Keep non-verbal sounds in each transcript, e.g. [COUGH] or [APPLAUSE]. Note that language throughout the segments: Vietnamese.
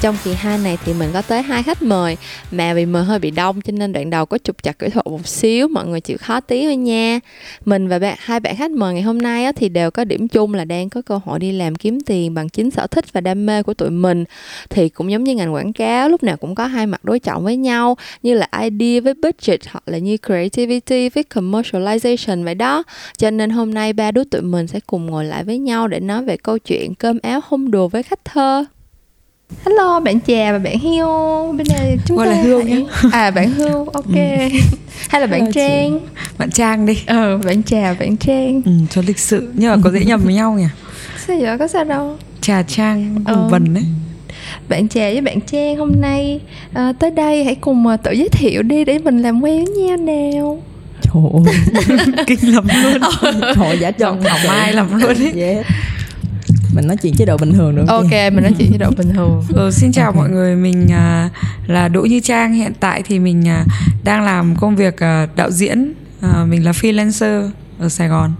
trong kỳ 2 này thì mình có tới hai khách mời. Mà vì mời hơi bị đông cho nên đoạn đầu có trục chặt kỹ thuật một xíu mọi người chịu khó tí thôi nha. Mình và bạn hai bạn khách mời ngày hôm nay á, thì đều có điểm chung là đang có cơ hội đi làm kiếm tiền bằng chính sở thích và đam mê của tụi mình. Thì cũng giống như ngành quảng cáo lúc nào cũng có hai mặt đối trọng với nhau như là idea với budget hoặc là như creativity với commercialization vậy đó. Cho nên hôm nay ba đứa tụi mình sẽ cùng ngồi lại với nhau để nói về câu chuyện cơm áo hung đùa với khách thơ. Hello bạn Trà và bạn Hiêu. Bên đây chúng Gọi ta là Hương hãy- nhé. À bạn Hương, [LAUGHS] ok. Hay là bạn Hello chị. Trang? Bạn Trang đi. Ờ, bạn Trà, bạn Trang. Ừ, cho lịch sự nhưng mà có dễ nhầm với nhau nhỉ? Sao vậy, có sao đâu. Trà Trang Ờ. Hùng Vân đấy Bạn Trà với bạn Trang hôm nay à, Tới đây hãy cùng à, tự giới thiệu đi Để mình làm quen với nhau nào. Trời ơi, [LAUGHS] kinh lắm luôn. [LAUGHS] Trời giả trân Thảo Mai lắm luôn. ấy. Yes. Mình nói chuyện chế độ bình thường được không Ok, chị? mình nói chuyện với độ bình thường. Ừ, xin chào Ok. mọi người. Mình à, là Đỗ Như Trang. Hiện tại thì mình à, đang làm công việc à, đạo diễn. À, mình là freelancer ở Sài Gòn.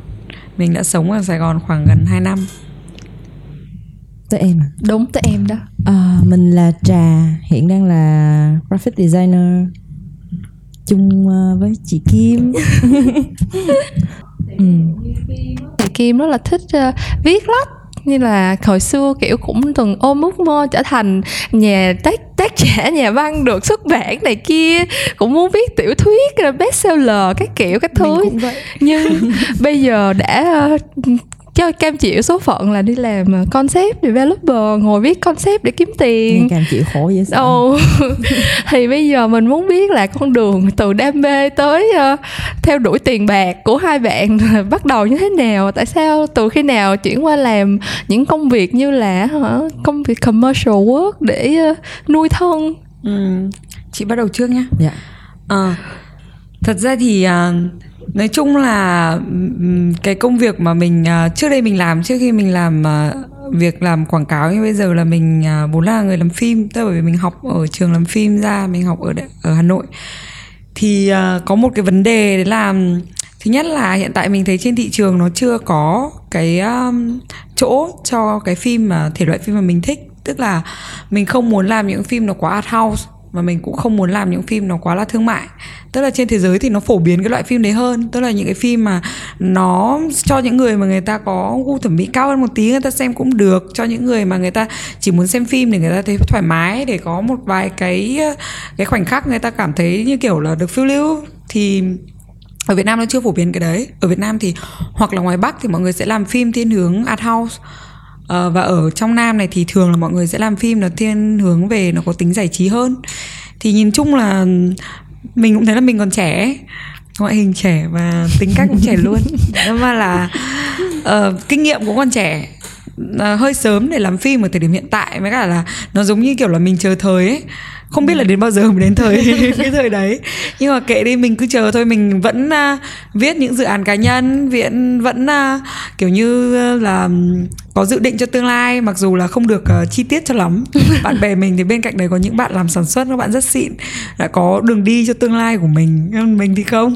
Mình đã sống ở Sài Gòn khoảng gần 2 năm. Tới em à? Đúng tới em đó. À Mình là Trà, hiện đang là graphic designer chung với chị Kim. [LAUGHS] Ừ. Thì Kim rất là thích à, viết lách như là hồi xưa kiểu cũng từng ôm ước mơ trở thành nhà tác tác giả nhà văn được xuất bản này kia. Cũng muốn viết tiểu thuyết bestseller các kiểu các thứ. nhưng bây giờ đã cho cam chịu số phận là đi làm ờ, concept developer ngồi viết concept để kiếm Nghe tiền càng chịu khổ vậy sao Ồ, [LAUGHS] thì bây giờ mình muốn biết là con đường từ đam mê tới ờ, theo đuổi tiền bạc của hai bạn bắt đầu như thế nào? Tại sao từ khi nào chuyển qua làm những công việc như là hả, công việc commercial work để ờ, nuôi thân? ừ. chị bắt đầu trước nhé Dạ Ờ, thật ra thì à, nói chung là cái công việc mà mình à, trước đây mình làm trước khi mình làm à, việc làm quảng cáo như bây giờ là mình à, vốn là người làm phim. Tức là bởi vì mình học ở trường làm phim ra mình học ở ở Hà Nội. Thì có một cái vấn đề đấy là thứ nhất là hiện tại mình thấy trên thị trường nó chưa có cái um, chỗ cho cái phim mà thể loại phim mà mình thích. Tức là mình không muốn làm những phim nó quá art house và mình cũng không muốn làm những phim nó quá là thương mại. Tức là trên thế giới thì nó phổ biến cái loại phim đấy hơn. Tức là những cái phim mà nó cho những người mà người ta có gu thẩm mỹ cao hơn một tí, người ta xem cũng được. Cho những người mà người ta chỉ muốn xem phim để người ta thấy thoải mái, để có một vài cái cái khoảnh khắc người ta cảm thấy như kiểu là được phiêu lưu. Thì ở Việt Nam nó chưa phổ biến cái đấy. Ở Việt Nam thì hoặc là ngoài Bắc thì mọi người sẽ làm phim thiên hướng art house. Ờ, và ở trong Nam này thì thường là mọi người sẽ làm phim nó thiên hướng về nó có tính giải trí hơn. Thì nhìn chung là mình cũng thấy là mình còn trẻ ấy. ngoại hình trẻ và tính cách cũng trẻ luôn. [LAUGHS] Nhưng mà là ờ, kinh nghiệm cũng còn trẻ. Ờ, hơi sớm để làm phim ở thời điểm hiện tại với cả là nó giống như kiểu là mình chờ thời ấy không biết là đến bao giờ mới đến thời [LAUGHS] [LAUGHS] cái thời đấy. Nhưng mà kệ đi mình cứ chờ thôi. Mình vẫn à, viết những dự án cá nhân viện vẫn à, kiểu như là ừm, có dự định cho tương lai. Mặc dù là không được à, chi tiết cho lắm. [LAUGHS] Bạn bè mình thì bên cạnh đấy có những bạn làm sản xuất các bạn rất xịn đã có đường đi cho tương lai của mình. Mình thì không.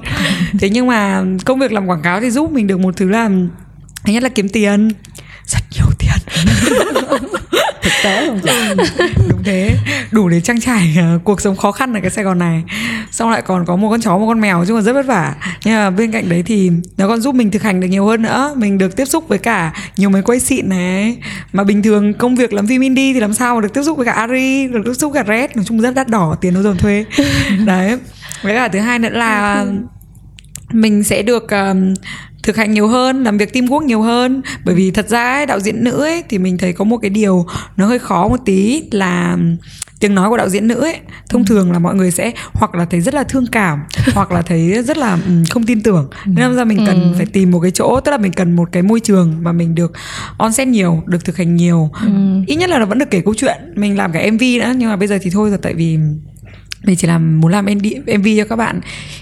Thế nhưng mà công việc làm quảng cáo thì giúp mình được một thứ là thứ nhất là kiếm tiền. Rất nhiều tiền [LAUGHS] Thực tế không chị? Đúng thế. Đủ để trang trải ờ, cuộc sống khó khăn ở cái Sài Gòn này. Xong lại còn có một con chó một con mèo chứ mà rất vất vả. Nhưng mà bên cạnh đấy thì nó còn giúp mình thực hành được nhiều hơn nữa. Mình được tiếp xúc với cả nhiều máy quay xịn này. Mà bình thường công việc làm phim indie thì làm sao mà được tiếp xúc với cả Ari được tiếp xúc với cả Red. Nói chung rất đắt đỏ tiền nó dồn thuê. [LAUGHS] Đấy. Với cả thứ hai nữa là mình sẽ được um, thực hành nhiều hơn làm việc teamwork nhiều hơn. Bởi vì thật ra ấy, đạo diễn nữ ấy thì mình thấy có một cái điều nó hơi khó một tí là tiếng nói của đạo diễn nữ ấy thông thường là mọi người sẽ hoặc là thấy rất là thương cảm [LAUGHS] hoặc là thấy rất là ừm, không tin tưởng. Nên ra mình cần phải tìm một cái chỗ tức là mình cần một cái môi trường mà mình được on set nhiều được thực hành nhiều. Ít nhất là nó vẫn được kể câu chuyện. Mình làm cả mv nữa nhưng mà bây giờ thì thôi rồi tại vì mình chỉ làm muốn làm indie, MV cho các bạn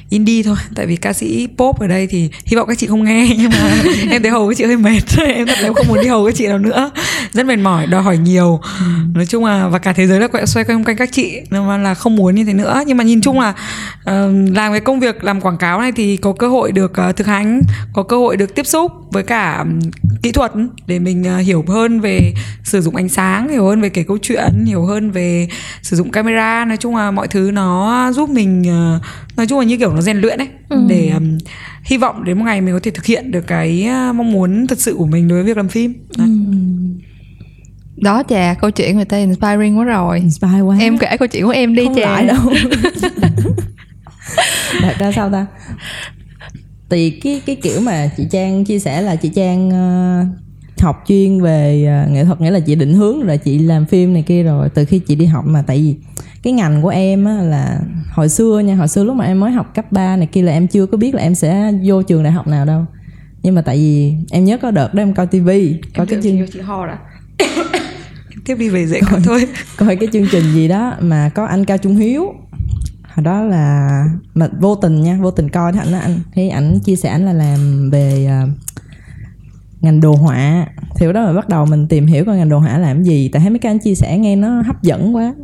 indie thôi. Tại vì ca sĩ pop ở đây thì hy vọng các chị không nghe [LAUGHS] nhưng mà [LAUGHS] em thấy hầu các chị hơi mệt. [LAUGHS] Em thật em không muốn đi hầu các chị nào nữa. Rất mệt mỏi đòi hỏi nhiều. Nói chung là và cả thế giới là quay xoay quanh quanh các chị nên mà là không muốn như thế nữa. Nhưng mà nhìn chung là uh, làm cái công việc làm quảng cáo này thì có cơ hội được uh, thực hành có cơ hội được tiếp xúc với cả um, kỹ thuật để mình uh, hiểu hơn về sử dụng ánh sáng hiểu hơn về kể câu chuyện hiểu hơn về sử dụng camera. Nói chung là mọi thứ nó giúp mình uh, nói chung là như kiểu nó rèn luyện ấy ừ. để um, hy vọng đến một ngày mình có thể thực hiện được cái uh, mong muốn thật sự của mình đối với việc làm phim Đấy. Ừ. đó chà câu chuyện người ta inspiring quá rồi inspire quá em kể câu chuyện của em đi Không chà lại đâu [LAUGHS] thật ra sao ta thì cái cái kiểu mà chị trang chia sẻ là chị trang uh, học chuyên về uh, nghệ thuật nghĩa là chị định hướng rồi chị làm phim này kia rồi từ khi chị đi học mà tại vì cái ngành của em á, là hồi xưa nha hồi xưa lúc mà em mới học cấp 3 này kia là em chưa có biết là em sẽ vô trường đại học nào đâu. Nhưng mà tại vì em nhớ có đợt đó em coi tivi coi cái chương chị ho đã [COUGHS] tiếp đi về dễ coi thôi. [LAUGHS] coi cái chương trình gì đó mà có anh cao trung hiếu. Hồi đó là mà vô tình nha vô tình coi thấy ảnh anh thấy ảnh chia sẻ ảnh là làm về uh, ngành đồ họa. Thì đó là bắt đầu mình tìm hiểu coi ngành đồ họa làm gì. Tại thấy mấy cái anh chia sẻ nghe nó hấp dẫn quá.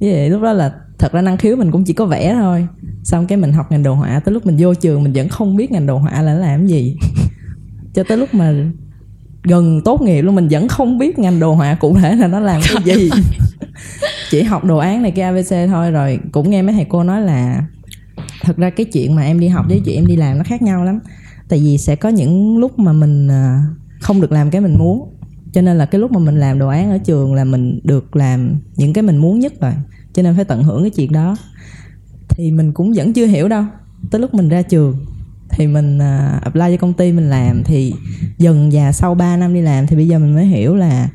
Với vậy lúc đó là thật ra năng khiếu mình cũng chỉ có vẽ thôi. Xong cái mình học ngành đồ họa tới lúc mình vô trường mình vẫn không biết ngành đồ họa là làm gì. [LAUGHS] Cho tới lúc mà gần tốt nghiệp luôn mình vẫn không biết ngành đồ họa cụ thể là nó làm cái gì. [LAUGHS] Chỉ học đồ án này cái abc thôi rồi cũng nghe mấy thầy cô nói là thật ra cái chuyện mà em đi học với chuyện em đi làm nó khác nhau lắm. Tại vì sẽ có những lúc mà mình à, không được làm cái mình muốn. Cho nên là cái lúc mà mình làm đồ án ở trường là mình được làm những cái mình muốn nhất rồi. Cho nên phải tận hưởng cái chuyện đó. Thì mình cũng vẫn chưa hiểu đâu. Tới lúc mình ra trường thì mình uh, apply cho công ty mình làm thì dần già sau 3 năm đi làm thì bây giờ mình mới hiểu là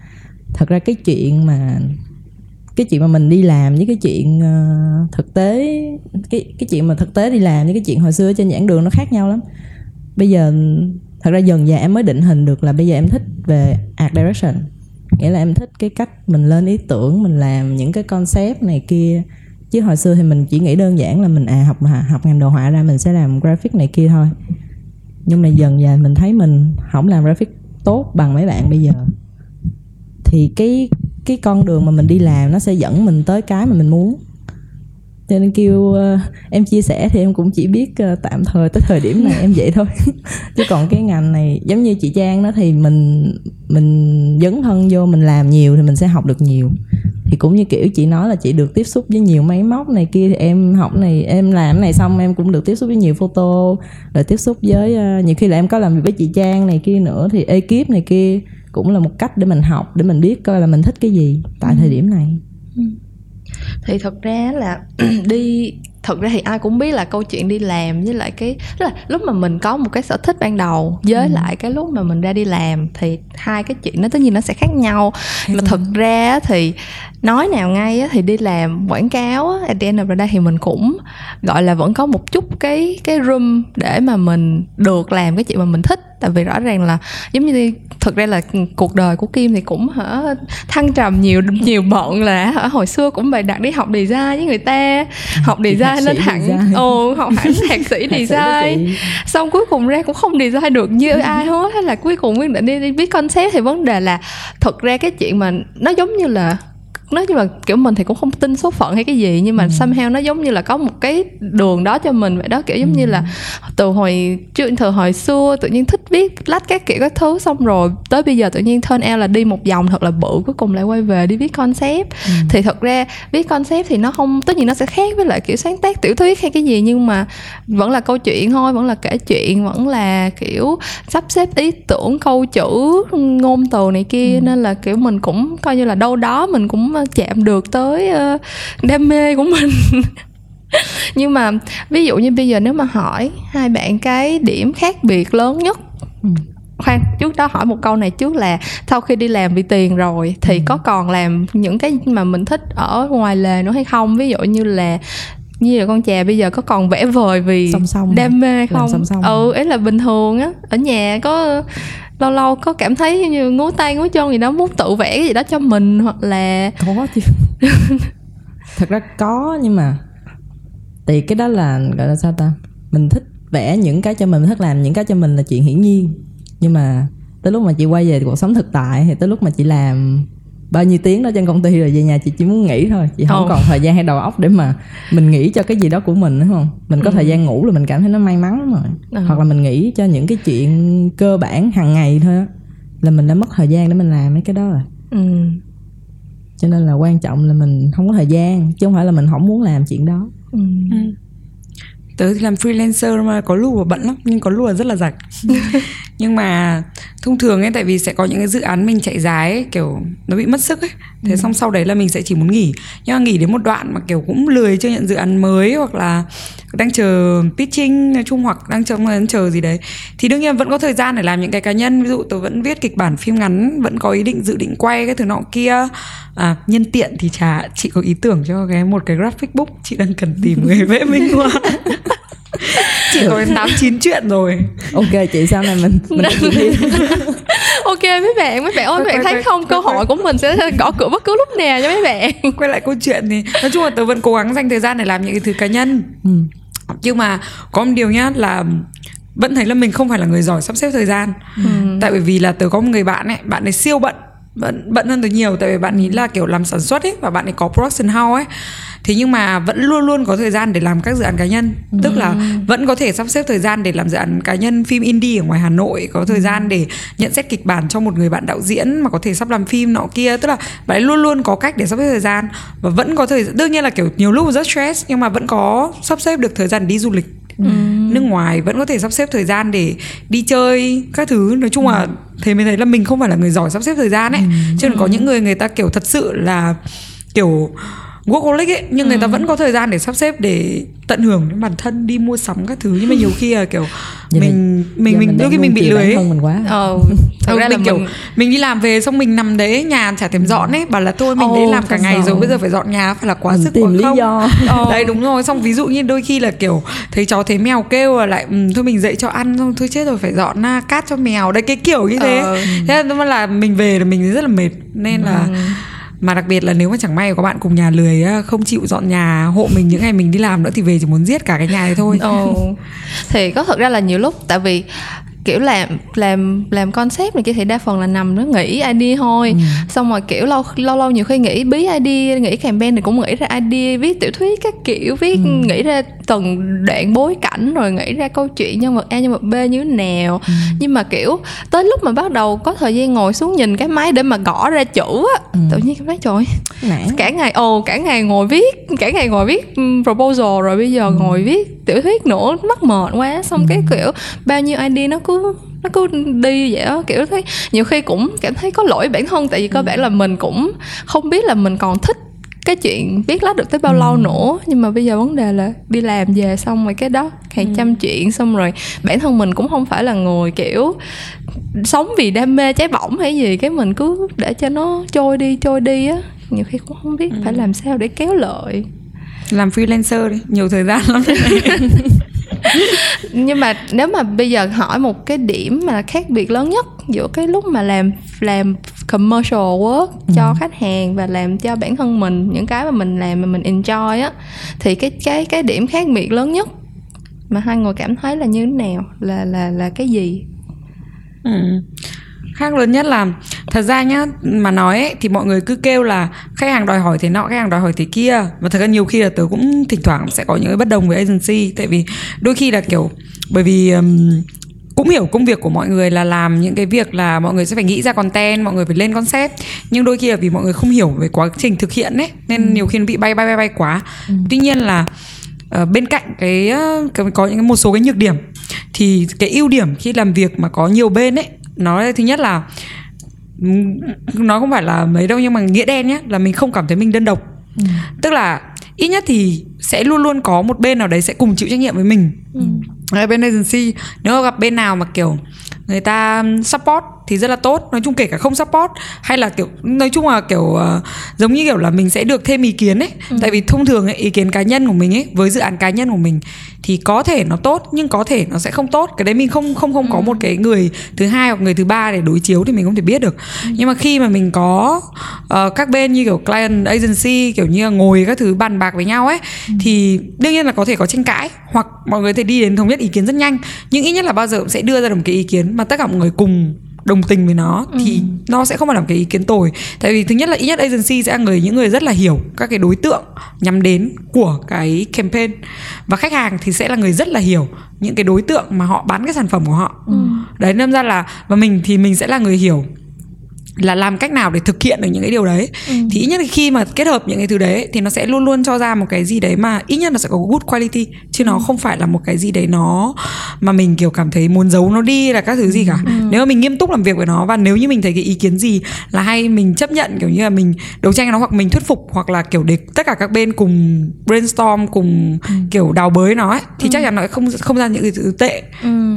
thật ra cái chuyện mà cái chuyện mà mình đi làm với cái chuyện uh, thực tế cái cái chuyện mà thực tế đi làm với cái chuyện hồi xưa trên giảng đường nó khác nhau lắm. Bây giờ thật ra dần dà em mới định hình được là bây giờ em thích về art direction. Nghĩa là em thích cái cách mình lên ý tưởng, mình làm những cái concept này kia. Chứ hồi xưa thì mình chỉ nghĩ đơn giản là mình à học học ngành đồ họa ra mình sẽ làm graphic này kia thôi. Nhưng mà dần dà mình thấy mình không làm graphic tốt bằng mấy bạn bây giờ. Thì cái cái con đường mà mình đi làm nó sẽ dẫn mình tới cái mà mình muốn cho nên kêu uh, em chia sẻ thì em cũng chỉ biết uh, tạm thời tới thời điểm này em vậy thôi. [LAUGHS] Chứ còn cái ngành này giống như chị trang đó thì mình mình dấn thân vô mình làm nhiều thì mình sẽ học được nhiều. Thì cũng như kiểu chị nói là chị được tiếp xúc với nhiều máy móc này kia thì em học này em làm này xong em cũng được tiếp xúc với nhiều photo rồi tiếp xúc với uh, nhiều khi là em có làm việc với chị trang này kia nữa thì ekip này kia cũng là một cách để mình học để mình biết coi là mình thích cái gì tại ừ. thời điểm này. Ừ thì thật ra là [CLEARS THROAT] đi thật ra thì ai cũng biết là câu chuyện đi làm với lại cái tức là lúc mà mình có một cái sở thích ban đầu với ừ. lại cái lúc mà mình ra đi làm thì hai cái chuyện nó tất nhiên nó sẽ khác nhau. Mà thật ra thì nói nào ngay thì đi làm quảng cáo á at the end of the day thì mình cũng gọi là vẫn có một chút cái cái room để mà mình được làm cái chuyện mà mình thích tại vì rõ ràng là giống như thực ra là cuộc đời của kim thì cũng hả thăng trầm nhiều nhiều bận là hả hồi xưa cũng bày đặt đi học design với người ta. Học design lên hẳn ồ học hẳn thạc sĩ [LAUGHS] design. xong cuối cùng ra cũng không design được như ai hết. Hay là cuối cùng quyết định đi, đi viết concept. Thì vấn đề là thực ra cái chuyện mà nó giống như là nói chung là kiểu mình thì cũng không tin số phận hay cái gì nhưng mà ừ. somehow nó giống như là có một cái đường đó cho mình vậy đó kiểu giống ừ. như là từ hồi chuyện từ hồi xưa tự nhiên thích viết lách các kiểu các thứ xong rồi tới bây giờ tự nhiên turn out là đi một vòng thật là bự cuối cùng lại quay về đi viết concept ừ. thì thật ra viết concept thì nó không tất nhiên nó sẽ khác với lại kiểu sáng tác tiểu thuyết hay cái gì nhưng mà vẫn là câu chuyện thôi vẫn là kể chuyện vẫn là kiểu sắp xếp ý tưởng câu chữ ngôn từ này kia ừ. nên là kiểu mình cũng coi như là đâu đó mình cũng chạm được tới uh, đam mê của mình. [LAUGHS] Nhưng mà ví dụ như bây giờ nếu mà hỏi hai bạn cái điểm khác biệt lớn nhất ừ. khoan trước đó hỏi một câu này trước là sau khi đi làm vì tiền rồi thì ừ. có còn làm những cái mà mình thích ở ngoài lề nữa hay không? Ví dụ như là như là con chè bây giờ có còn vẽ vời vì song song đam mê không? song song ừ ấy là bình thường á ở nhà có lâu lâu có cảm thấy như ngứa tay ngứa chân gì đó muốn tự vẽ cái gì đó cho mình hoặc là có chứ. [LAUGHS] Thật ra có nhưng mà thì cái đó là gọi là sao ta? Mình thích vẽ những cái cho mình, mình thích làm những cái cho mình là chuyện hiển nhiên. Nhưng mà tới lúc mà chị quay về cuộc sống thực tại thì tới lúc mà chị làm bao nhiêu tiếng đó trên công ty rồi về nhà chị chỉ muốn nghỉ thôi chị không Ồ. còn thời gian hay đầu óc để mà mình nghĩ cho cái gì đó của mình đúng không mình có thời gian ngủ là mình cảm thấy nó may mắn lắm rồi Ừ. hoặc là mình nghĩ cho những cái chuyện cơ bản hàng ngày thôi là mình đã mất thời gian để mình làm mấy cái đó rồi ừ. cho nên là quan trọng là mình không có thời gian chứ không phải là mình không muốn làm chuyện đó Ừ. tớ thì làm freelancer mà có lúc là bận lắm nhưng có lúc là rất là rảnh [LAUGHS] nhưng mà thông thường ấy tại vì sẽ có những cái dự án mình chạy dài ấy, kiểu nó bị mất sức ấy. Thế xong sau đấy là mình sẽ chỉ muốn nghỉ. Nhưng mà nghỉ đến một đoạn mà kiểu cũng lười chưa nhận dự án mới hoặc là đang chờ pitching nói chung hoặc đang chờ đang chờ gì đấy. Thì đương nhiên vẫn có thời gian để làm những cái cá nhân. Ví dụ tớ vẫn viết kịch bản phim ngắn vẫn có ý định dự định quay cái thứ nọ kia. À, nhân tiện thì chả chị có ý tưởng cho cái một cái graphic book. Chị đang cần tìm người [LAUGHS] vẽ minh họa [LAUGHS] chị có đến tám chín chuyện rồi. Ok chị sau này mình mình [LAUGHS] ok mấy bạn mấy bạn ơi mấy bạn thấy không? Cơ quay. hội của mình sẽ gõ cửa bất cứ lúc nào cho mấy bạn. [LAUGHS] Quay lại câu chuyện thì nói chung là tớ vẫn cố gắng dành thời gian để làm những cái thứ cá nhân. Ừ. nhưng mà có một điều nhá là vẫn thấy là mình không phải là người giỏi sắp xếp thời gian. Tại bởi vì là tớ có một người bạn ấy bạn ấy siêu bận bận bận hơn tớ nhiều. Tại vì bạn ấy là kiểu làm sản xuất ấy và bạn ấy có production house ấy thế nhưng mà vẫn luôn luôn có thời gian để làm các dự án cá nhân. Tức là vẫn có thể sắp xếp thời gian để làm dự án cá nhân phim indie ở ngoài Hà Nội có thời gian để nhận xét kịch bản cho một người bạn đạo diễn mà có thể sắp làm phim nọ kia. Tức là bạn ấy luôn luôn có cách để sắp xếp thời gian và vẫn có thời đương nhiên là kiểu nhiều lúc rất stress nhưng mà vẫn có sắp xếp được thời gian đi du lịch nước ngoài vẫn có thể sắp xếp thời gian để đi chơi các thứ. Nói chung là thế mới thấy là mình không phải là người giỏi sắp xếp thời gian ấy. Chứ còn có những người người ta kiểu thật sự là kiểu workaholic ấy nhưng người ta vẫn có thời gian để sắp xếp để tận hưởng đến bản thân đi mua sắm các thứ. Nhưng mà nhiều khi là kiểu [LAUGHS] Vậy là- mình mình mình đôi khi mình bị lười ấy. mình quá. Ờ Ừ, thật ra là mình kiểu mình mình đi làm về xong mình nằm đấy nhà chả thèm dọn ấy bảo là thôi mình Ồ, đấy làm cả ngày sự. rồi bây giờ phải dọn nhà phải là quá Mình sức tìm quá lý không? do. [LAUGHS] Ờ. đấy đúng rồi. Xong ví dụ như đôi khi là kiểu thấy chó thấy mèo kêu là lại ừ, thôi mình dậy cho ăn xong thôi chết rồi phải dọn na cát cho mèo. Đấy cái kiểu như thế. Ờ. thế nên là mình về là mình rất là mệt. Nên là mà đặc biệt là nếu mà chẳng may có bạn cùng nhà lười không chịu dọn nhà hộ mình những ngày mình đi làm nữa thì về chỉ muốn giết cả cái nhà đấy thôi Ồ. thì có thật ra là nhiều lúc, tại vì kiểu làm làm làm concept này kia thì đa phần là nằm nó nghĩ idea thôi Ừ. xong rồi kiểu lâu lâu lâu nhiều khi nghĩ bí idea nghĩ campaign thì cũng nghĩ ra idea viết tiểu thuyết các kiểu viết Ừ. nghĩ ra từng đoạn bối cảnh rồi nghĩ ra câu chuyện nhân vật a nhân vật b như thế nào Ừ. nhưng mà kiểu tới lúc mà bắt đầu có thời gian ngồi xuống nhìn cái máy để mà gõ ra chữ á Ừ. tự nhiên cảm thấy trời nản cả ngày ồ cả ngày ngồi viết cả ngày ngồi viết um, proposal rồi bây giờ ngồi viết tiểu thuyết nữa mắc mệt quá xong cái kiểu bao nhiêu idea nó cứ nó cứ đi vậy á kiểu thấy nhiều khi cũng cảm thấy có lỗi bản thân tại vì cơ bản là mình cũng không biết là mình còn thích cái chuyện viết lách được tới bao lâu nữa. Nhưng mà bây giờ vấn đề là đi làm về xong rồi cái đó hàng trăm chuyện xong rồi bản thân mình cũng không phải là người kiểu sống vì đam mê cháy bỏng hay gì cái mình cứ để cho nó trôi đi trôi đi á. Nhiều khi cũng không biết phải làm sao để kéo lợi. Làm freelancer đi nhiều thời gian lắm [LAUGHS] nhưng mà nếu mà bây giờ hỏi một cái điểm mà khác biệt lớn nhất giữa cái lúc mà làm làm commercial work cho khách hàng và làm cho bản thân mình những cái mà mình làm mà mình enjoy á thì cái cái cái điểm khác biệt lớn nhất mà hai người cảm thấy là như thế nào? Là là là cái gì? Ừ. khác lớn nhất là thật ra nhá mà nói ấy, thì mọi người cứ kêu là khách hàng đòi hỏi thế nọ khách hàng đòi hỏi thế kia. Và thật ra nhiều khi là tớ cũng thỉnh thoảng sẽ có những cái bất đồng với agency. Tại vì đôi khi là kiểu bởi vì um, cũng hiểu công việc của mọi người là làm những cái việc là mọi người sẽ phải nghĩ ra content mọi người phải lên concept. Nhưng đôi khi là vì mọi người không hiểu về quá trình thực hiện ấy nên nhiều khi nó bị bay bay bay bay quá. Tuy nhiên là ờ, bên cạnh cái, cái có những cái- một số cái nhược điểm thì cái ưu điểm khi làm việc mà có nhiều bên ấy nó thứ nhất là nó không phải là mấy đâu nhưng mà nghĩa đen nhé là mình không cảm thấy mình đơn độc. Tức là ít nhất thì sẽ luôn luôn có một bên nào đấy sẽ cùng chịu trách nhiệm với mình. Ở bên agency nếu mà gặp bên nào mà kiểu người ta support thì rất là tốt. Nói chung kể cả không support hay là kiểu nói chung là kiểu ờ, giống như kiểu là mình sẽ được thêm ý kiến ấy. Tại vì thông thường ấy, ý kiến cá nhân của mình ấy với dự án cá nhân của mình thì có thể nó tốt nhưng có thể nó sẽ không tốt. Cái đấy mình không không không có một cái người thứ hai hoặc người thứ ba để đối chiếu thì mình không thể biết được. Nhưng mà khi mà mình có ờ, các bên như kiểu client agency kiểu như là ngồi các thứ bàn bạc với nhau ấy thì đương nhiên là có thể có tranh cãi hoặc mọi người thể đi đến thống nhất ý kiến rất nhanh. Nhưng ít nhất là bao giờ cũng sẽ đưa ra được một cái ý kiến mà tất cả mọi người cùng đồng tình với nó thì nó sẽ không phải là một cái ý kiến tồi. Tại vì thứ nhất là ít nhất agency sẽ là người những người rất là hiểu các cái đối tượng nhắm đến của cái campaign. Và khách hàng thì sẽ là người rất là hiểu những cái đối tượng mà họ bán cái sản phẩm của họ. Đấy nên ra là và mình thì mình sẽ là người hiểu là làm cách nào để thực hiện được những cái điều đấy. Thì ít nhất là khi mà kết hợp những cái thứ đấy thì nó sẽ luôn luôn cho ra một cái gì đấy mà ít nhất là sẽ có good quality chứ nó không phải là một cái gì đấy nó mà mình kiểu cảm thấy muốn giấu nó đi là các thứ gì cả. Nếu mà mình nghiêm túc làm việc với nó và nếu như mình thấy cái ý kiến gì là hay mình chấp nhận kiểu như là mình đấu tranh nó hoặc mình thuyết phục hoặc là kiểu để tất cả các bên cùng brainstorm cùng kiểu đào bới nó ấy, thì chắc chắn nó không không ra những cái thứ tệ.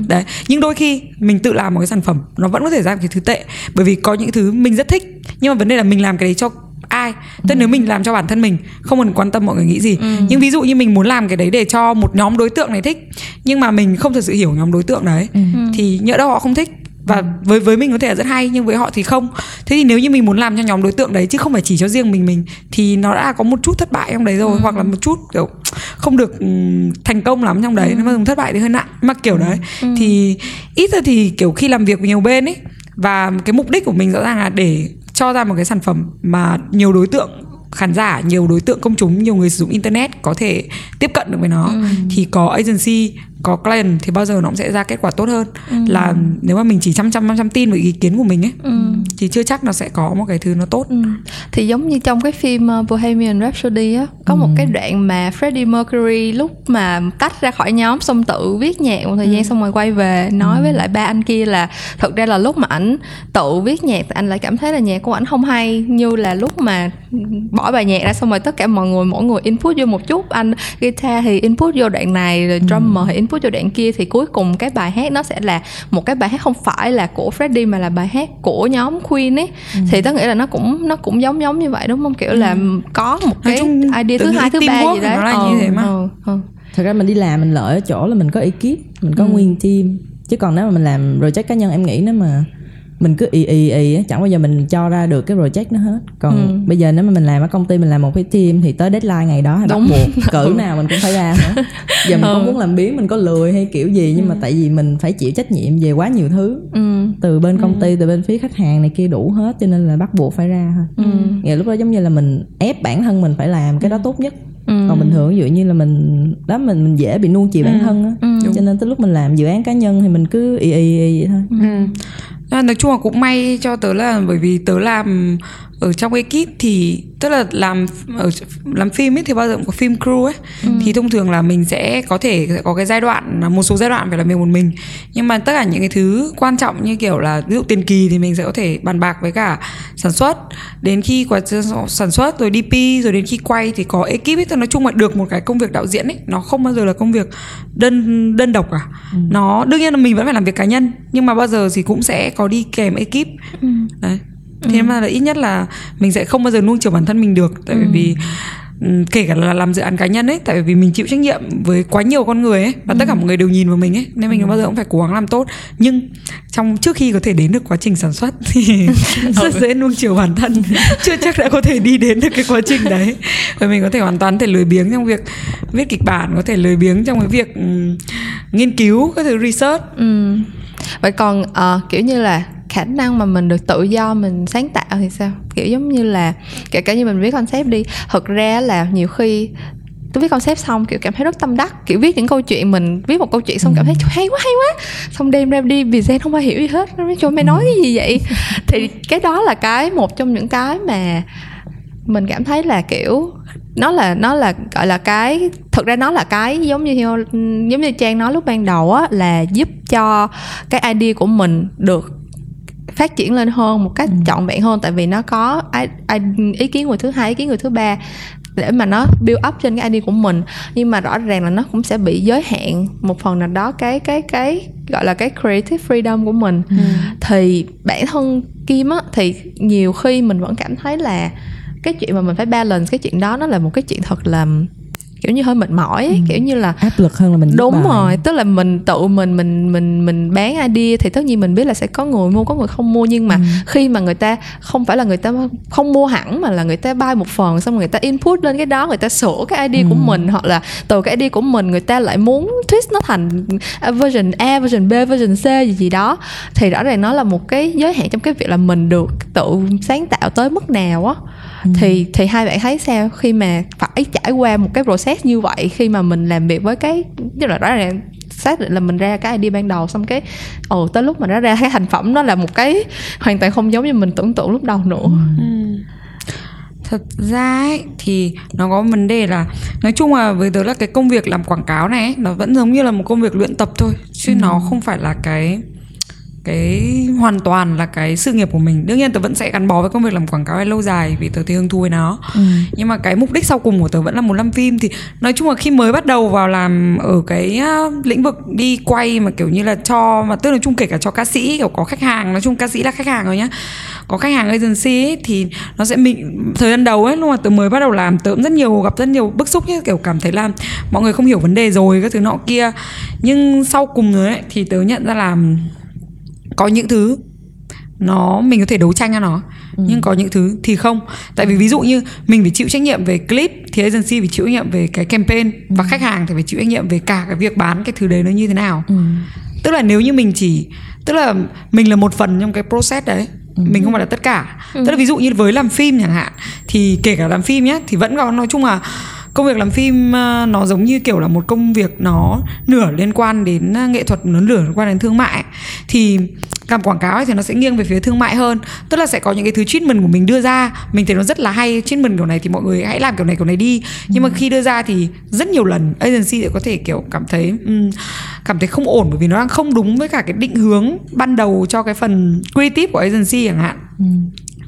Đấy nhưng đôi khi mình tự làm một cái sản phẩm nó vẫn có thể ra một cái thứ tệ. Bởi vì có những thứ mình rất thích. Nhưng mà vấn đề là mình làm cái đấy cho ai? Tức nếu mình làm cho bản thân mình không cần quan tâm mọi người nghĩ gì. Nhưng ví dụ như mình muốn làm cái đấy để cho một nhóm đối tượng này thích nhưng mà mình không thật sự hiểu nhóm đối tượng đấy thì nhỡ đâu họ không thích. Và với với mình có thể là rất hay nhưng với họ thì không. Thế thì nếu như mình muốn làm cho nhóm đối tượng đấy chứ không phải chỉ cho riêng mình mình thì nó đã có một chút thất bại trong đấy rồi hoặc là một chút kiểu không được ừm, thành công lắm trong đấy. Nếu mà dùng thất bại thì hơi nặng mà kiểu đấy. Thì ít ra thì kiểu khi làm việc với nhiều bên ấy và cái mục đích của mình rõ ràng là để cho ra một cái sản phẩm mà nhiều đối tượng khán giả nhiều đối tượng công chúng nhiều người sử dụng internet có thể tiếp cận được với nó. Thì có agency có client thì bao giờ nó cũng sẽ ra kết quả tốt hơn. Là nếu mà mình chỉ chăm chăm chăm tin vào ý kiến của mình ấy thì chưa chắc nó sẽ có một cái thứ nó tốt. Thì giống như trong cái phim uh, Bohemian Rhapsody á có một cái đoạn mà Freddie Mercury lúc mà tách ra khỏi nhóm xong tự viết nhạc một thời gian xong rồi quay về nói với lại ba anh kia là thực ra là lúc mà ảnh tự viết nhạc thì anh lại cảm thấy là nhạc của ảnh không hay như là lúc mà bỏ bài nhạc ra xong rồi tất cả mọi người mỗi người input vô một chút. Anh guitar thì input vô đoạn này rồi drummer thì input vô đoạn kia thì cuối cùng cái bài hát nó sẽ là một cái bài hát không phải là của Freddie mà là bài hát của nhóm Queen ấy. Thì tớ nghĩ là nó cũng nó cũng giống giống như vậy đúng không? Kiểu là có một cái chung idea thứ hai thứ ba gì đấy. nó là như thế mà. ừ, ừ. thật ra mình đi làm mình lợi ở chỗ là mình có ekip mình có nguyên team. Chứ còn nếu mà mình làm project cá nhân em nghĩ nếu mà mình cứ ì ì á, chẳng bao giờ mình cho ra được cái project nó hết. Còn bây giờ nếu mà mình làm ở công ty mình làm một cái team thì tới deadline ngày đó bắt buộc [LAUGHS] cỡ nào mình cũng phải ra hết giờ mình không muốn làm biến mình có lười hay kiểu gì nhưng mà tại vì mình phải chịu trách nhiệm về quá nhiều thứ. Ừ. từ bên công ty từ bên phía khách hàng này kia đủ hết cho nên là bắt buộc phải ra thôi. Nghĩa là lúc đó giống như là mình ép bản thân mình phải làm cái đó tốt nhất. Còn bình thường ví dụ như là mình đó mình mình dễ bị nuông chiều bản thân á. Cho nên tới lúc mình làm dự án cá nhân thì mình cứ ì ì ì vậy thôi. À, nói chung là cũng may cho tớ là bởi vì tớ làm ở trong ekip thì tức là làm ở làm phim ấy thì bao giờ cũng có phim crew ấy. Thì thông thường là mình sẽ có thể sẽ có cái giai đoạn một số giai đoạn phải làm việc một mình. Nhưng mà tất cả những cái thứ quan trọng như kiểu là ví dụ tiền kỳ thì mình sẽ có thể bàn bạc với cả sản xuất. Đến khi quá sản xuất rồi DP rồi đến khi quay thì có ekip ấy tức nói chung là được một cái công việc đạo diễn ấy. Nó không bao giờ là công việc đơn đơn độc cả. Nó đương nhiên là mình vẫn phải làm việc cá nhân nhưng mà bao giờ thì cũng sẽ có đi kèm ekip. Đấy thế mà là ít nhất là mình sẽ không bao giờ nuông chiều bản thân mình được tại vì ừm, kể cả là làm dự án cá nhân ấy tại vì mình chịu trách nhiệm với quá nhiều con người ấy và tất cả mọi người đều nhìn vào mình ấy nên mình bao giờ cũng phải cố gắng làm tốt. Nhưng trong trước khi có thể đến được quá trình sản xuất [LAUGHS] thì [LAUGHS] rất dễ nuông chiều bản thân. [LAUGHS] Chưa chắc đã có thể đi đến được cái quá trình đấy. Và mình có thể hoàn toàn thể lười biếng trong việc viết kịch bản có thể lười biếng trong cái việc ừm, nghiên cứu các thứ research. Ừ. Vậy còn ờ, kiểu như là khả năng mà mình được tự do mình sáng tạo thì sao? Kiểu giống như là kể cả như mình viết concept đi, thực ra là nhiều khi tôi viết concept xong kiểu cảm thấy rất tâm đắc kiểu viết những câu chuyện mình viết một câu chuyện xong cảm thấy hay quá hay quá. Xong đem ra đi vì không ai hiểu gì hết nó nói cho mày nói cái gì vậy? [LAUGHS] Thì cái đó là cái một trong những cái mà mình cảm thấy là kiểu nó là nó là gọi là cái thực ra nó là cái giống như giống như trang nói lúc ban đầu á là giúp cho cái idea của mình được phát triển lên hơn một cách trọn vẹn hơn tại vì nó có ý kiến người thứ hai ý kiến người thứ ba để mà nó build up trên cái idea của mình. Nhưng mà rõ ràng là nó cũng sẽ bị giới hạn một phần nào đó cái cái cái gọi là cái creative freedom của mình. Thì bản thân kim á thì nhiều khi mình vẫn cảm thấy là cái chuyện mà mình phải balance cái chuyện đó nó là một cái chuyện thật là kiểu như hơi mệt mỏi ấy, kiểu như là áp lực hơn là mình đúng bài. rồi tức là mình tự mình mình mình mình bán idea thì tất nhiên mình biết là sẽ có người mua có người không mua nhưng mà Ừ. khi mà người ta không phải là người ta không mua hẳn mà là người ta buy một phần xong người ta input lên cái đó người ta sửa cái idea của Ừ. mình hoặc là từ cái idea của mình người ta lại muốn twist nó thành version A version B version C gì gì đó thì rõ ràng nó là một cái giới hạn trong cái việc là mình được tự sáng tạo tới mức nào á Ừ. thì thì hai bạn thấy sao khi mà phải trải qua một cái process như vậy khi mà mình làm việc với cái tức là rõ ràng xác định là mình ra cái idea ban đầu xong cái ồ tới lúc mà nó ra cái thành phẩm nó là một cái hoàn toàn không giống như mình tưởng tượng lúc đầu nữa Ừ. thật ra ấy, thì nó có vấn đề là nói chung là với tớ là cái công việc làm quảng cáo này ấy, nó vẫn giống như là một công việc luyện tập thôi chứ nó không phải là cái cái hoàn toàn là cái sự nghiệp của mình. Đương nhiên tớ vẫn sẽ gắn bó với công việc làm quảng cáo hay lâu dài vì tớ thấy hứng thú với nó. Ừ. nhưng mà cái mục đích sau cùng của tớ vẫn là muốn làm phim thì nói chung là khi mới bắt đầu vào làm ở cái lĩnh vực đi quay mà kiểu như là cho mà tức là chung kể cả cho ca sĩ kiểu có khách hàng nói chung ca sĩ là khách hàng rồi nhá. Có khách hàng agency ấy, thì nó sẽ mình thời gian đầu ấy lúc mà tớ mới bắt đầu làm tớ cũng rất nhiều gặp rất nhiều bức xúc nhá kiểu cảm thấy là mọi người không hiểu vấn đề rồi các thứ nọ kia. Nhưng sau cùng rồi ấy thì tớ nhận ra là có những thứ nó mình có thể đấu tranh cho nó Ừ. nhưng có những thứ thì không. Tại vì ví dụ như mình phải chịu trách nhiệm về clip thì agency phải chịu trách nhiệm về cái campaign và khách hàng thì phải chịu trách nhiệm về cả cái việc bán cái thứ đấy nó như thế nào. Ừ. tức là nếu như mình chỉ tức là mình là một phần trong cái process đấy mình không phải là tất cả. Tức là ví dụ như với làm phim chẳng hạn thì kể cả làm phim nhé thì vẫn có nói chung là công việc làm phim ờ, nó giống như kiểu là một công việc nó nửa liên quan đến ờ, nghệ thuật nó nửa liên quan đến thương mại. Thì làm quảng cáo ấy thì nó sẽ nghiêng về phía thương mại hơn. Tức là sẽ có những cái thứ treatment của mình đưa ra. Mình thấy nó rất là hay treatment kiểu này thì mọi người hãy làm kiểu này kiểu này đi. Nhưng mà khi đưa ra thì rất nhiều lần agency sẽ có thể kiểu cảm thấy cảm thấy không ổn bởi vì nó đang không đúng với cả cái định hướng ban đầu cho cái phần creative của agency chẳng hạn. Ừ.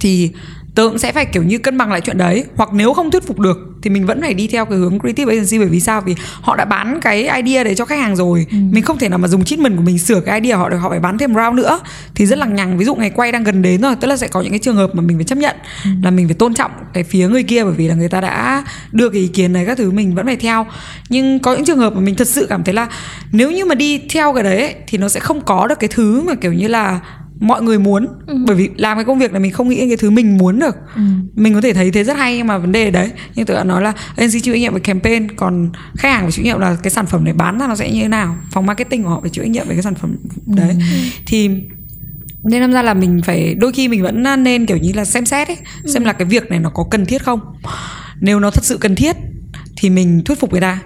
thì tớ cũng sẽ phải kiểu như cân bằng lại chuyện đấy. Hoặc nếu không thuyết phục được thì mình vẫn phải đi theo cái hướng creative agency bởi vì sao? Vì họ đã bán cái idea đấy cho khách hàng rồi. Mình không thể nào mà dùng treatment của mình sửa cái idea họ được họ phải bán thêm round nữa. Thì rất lằng nhằng. Ví dụ ngày quay đang gần đến rồi tức là sẽ có những cái trường hợp mà mình phải chấp nhận là mình phải tôn trọng cái phía người kia bởi vì là người ta đã đưa cái ý kiến này các thứ mình vẫn phải theo. Nhưng có những trường hợp mà mình thật sự cảm thấy là nếu như mà đi theo cái đấy ấy, thì nó sẽ không có được cái thứ mà kiểu như là mọi người muốn. Bởi vì làm cái công việc này mình không nghĩ đến cái thứ mình muốn được. Mình có thể thấy thế rất hay nhưng mà vấn đề đấy. Nhưng tôi đã nói là agency chịu trách nhiệm về campaign còn khách hàng phải chịu trách nhiệm là cái sản phẩm này bán ra nó sẽ như thế nào? Phòng marketing của họ phải chịu trách nhiệm về cái sản phẩm đấy. Thì nên năm ra là mình phải đôi khi mình vẫn nên kiểu như là xem xét ấy xem là cái việc này nó có cần thiết không. Nếu nó thật sự cần thiết thì mình thuyết phục người ta.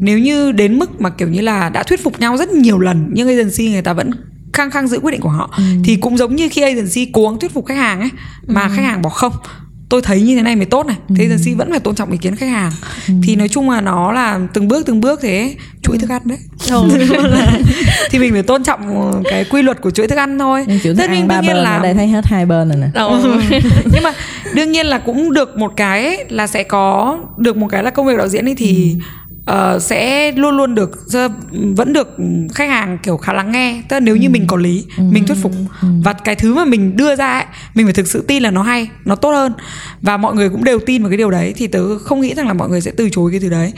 Nếu như đến mức mà kiểu như là đã thuyết phục nhau rất nhiều lần nhưng agency người ta vẫn khăng khăng giữ quyết định của họ. Thì cũng giống như khi agency cố gắng thuyết phục khách hàng ấy mà khách hàng bảo không tôi thấy như thế này mới tốt này. Thế agency vẫn phải tôn trọng ý kiến khách hàng. Thì nói chung là nó là từng bước từng bước thế chuỗi thức ăn đấy. [LAUGHS] Thì mình phải tôn trọng cái quy luật của chuỗi thức ăn thôi. Chịu thức ăn ba đương nhiên bên là- ở đây thấy hết hai bên rồi nè. Ờ. [LAUGHS] nhưng mà đương nhiên là cũng được một cái ấy, là sẽ có được một cái là công việc đạo diễn ấy thì ờ, sẽ luôn luôn được vẫn được khách hàng kiểu khá lắng nghe. Tức là nếu như mình có lý mình thuyết phục. Và cái thứ mà mình đưa ra ấy mình phải thực sự tin là nó hay nó tốt hơn. Và mọi người cũng đều tin vào cái điều đấy thì tớ không nghĩ rằng là mọi người sẽ từ chối cái thứ đấy.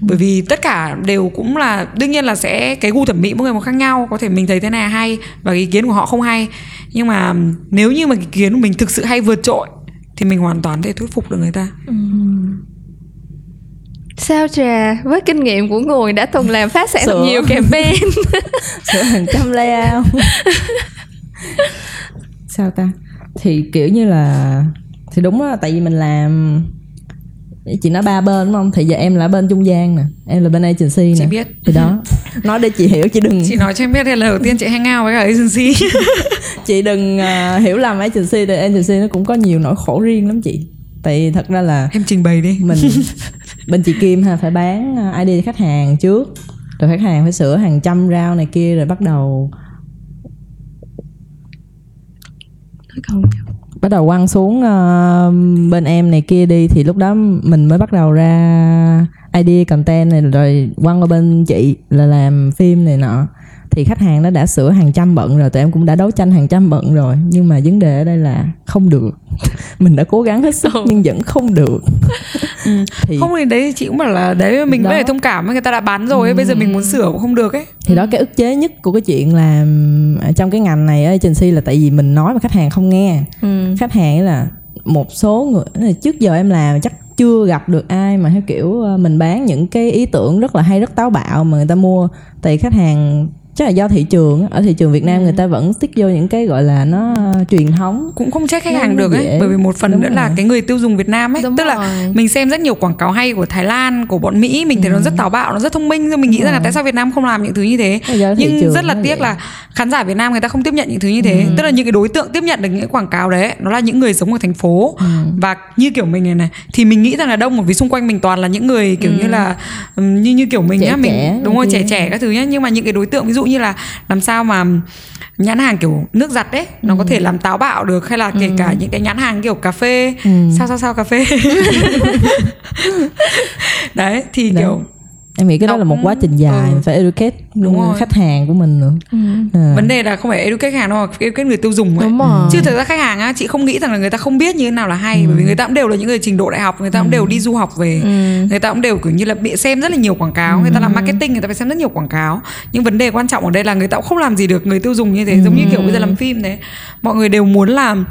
Bởi vì tất cả đều cũng là đương nhiên là sẽ cái gu thẩm mỹ mỗi người một khác nhau có thể mình thấy thế này hay và ý kiến của họ không hay. Nhưng mà nếu như mà ý kiến của mình thực sự hay vượt trội thì mình hoàn toàn thể thuyết phục được người ta sao trà với kinh nghiệm của người đã từng làm phát sản Sữa. nhiều campaign. [LAUGHS] Sửa hàng trăm layout. Sao ta? Thì kiểu như là thì đúng đó tại vì mình làm chị nói ba bên đúng không? Thì giờ em là bên trung gian nè em là bên agency nè. Chị biết. thì đó. Nói để chị hiểu chị đừng chị nói cho em biết đây là đầu tiên chị hang out với cả agency. [LAUGHS] Chị đừng à, hiểu lầm agency tại agency nó cũng có nhiều nỗi khổ riêng lắm chị tại thật ra là em trình bày đi. mình [LAUGHS] bên chị Kim ha phải bán à, ID cho khách hàng trước. Rồi khách hàng phải sửa hàng trăm rau này kia rồi bắt đầu bắt đầu quăng xuống ờ, bên em này kia đi. Thì lúc đó mình mới bắt đầu ra idea content này rồi quăng qua bên chị là làm phim này nọ thì khách hàng nó đã sửa hàng trăm bận rồi tụi em cũng đã đấu tranh hàng trăm bận rồi. Nhưng mà vấn đề ở đây là không được. [LAUGHS] Mình đã cố gắng hết sức nhưng vẫn không được. [LAUGHS] Thì không thì đấy chị cũng bảo là đấy mình Đó. mới phải thông cảm người ta đã bán rồi ấy, bây giờ mình muốn sửa cũng không được ấy. Thì đó cái ức chế nhất của cái chuyện là ở trong cái ngành này agency là tại vì mình nói mà khách hàng không nghe. Ừ. khách hàng là một số người trước giờ em làm chắc chưa gặp được ai mà theo kiểu ờ, mình bán những cái ý tưởng rất là hay rất táo bạo mà người ta mua. Tại khách hàng chắc là do thị trường ở thị trường Việt Nam người ta vẫn stick vô những cái gọi là nó ờ, truyền thống. Cũng không trách khách hàng được dễ. ấy bởi vì một phần Đúng nữa là rồi. cái người tiêu dùng Việt Nam ấy Đúng tức là rồi. mình xem rất nhiều quảng cáo hay của Thái Lan của bọn Mỹ mình thấy nó rất táo bạo nó rất thông minh rồi mình nghĩ Đúng rằng là rồi. tại sao Việt Nam không làm những thứ như thế? Nhưng rất là tiếc vậy. là khán giả Việt Nam người ta không tiếp nhận những thứ như thế. Tức là những cái đối tượng tiếp nhận được những cái quảng cáo đấy nó là những người sống ở thành phố. Và như kiểu mình này này thì mình nghĩ rằng là đông bởi vì xung quanh mình toàn là những người kiểu như là như như kiểu mình Trẻ nhá mình đúng rồi trẻ trẻ các thứ nhá. Nhưng mà những cái đối tượng ví dụ như là làm sao mà nhãn hàng kiểu nước giặt ấy nó có thể làm táo bạo được hay là kể cả những cái nhãn hàng kiểu cà phê sao sao sao cà phê. [LAUGHS] [LAUGHS] Đấy thì Đấy. kiểu em nghĩ cái đó là một quá trình dài ừ. phải educate Đúng rồi. khách hàng của mình nữa. À. vấn đề là không phải educate khách hàng đâu mà educate người tiêu dùng ấy. Đúng rồi. chứ thực ra khách hàng á chị không nghĩ rằng là người ta không biết như thế nào là hay bởi vì người ta cũng đều là những người trình độ đại học người ta cũng đều đi du học về. Người ta cũng đều kiểu như là bị xem rất là nhiều quảng cáo người ta làm marketing người ta phải xem rất nhiều quảng cáo. Nhưng vấn đề quan trọng ở đây là người ta cũng không làm gì được người tiêu dùng như thế giống như kiểu bây giờ làm phim đấy. Mọi người đều muốn làm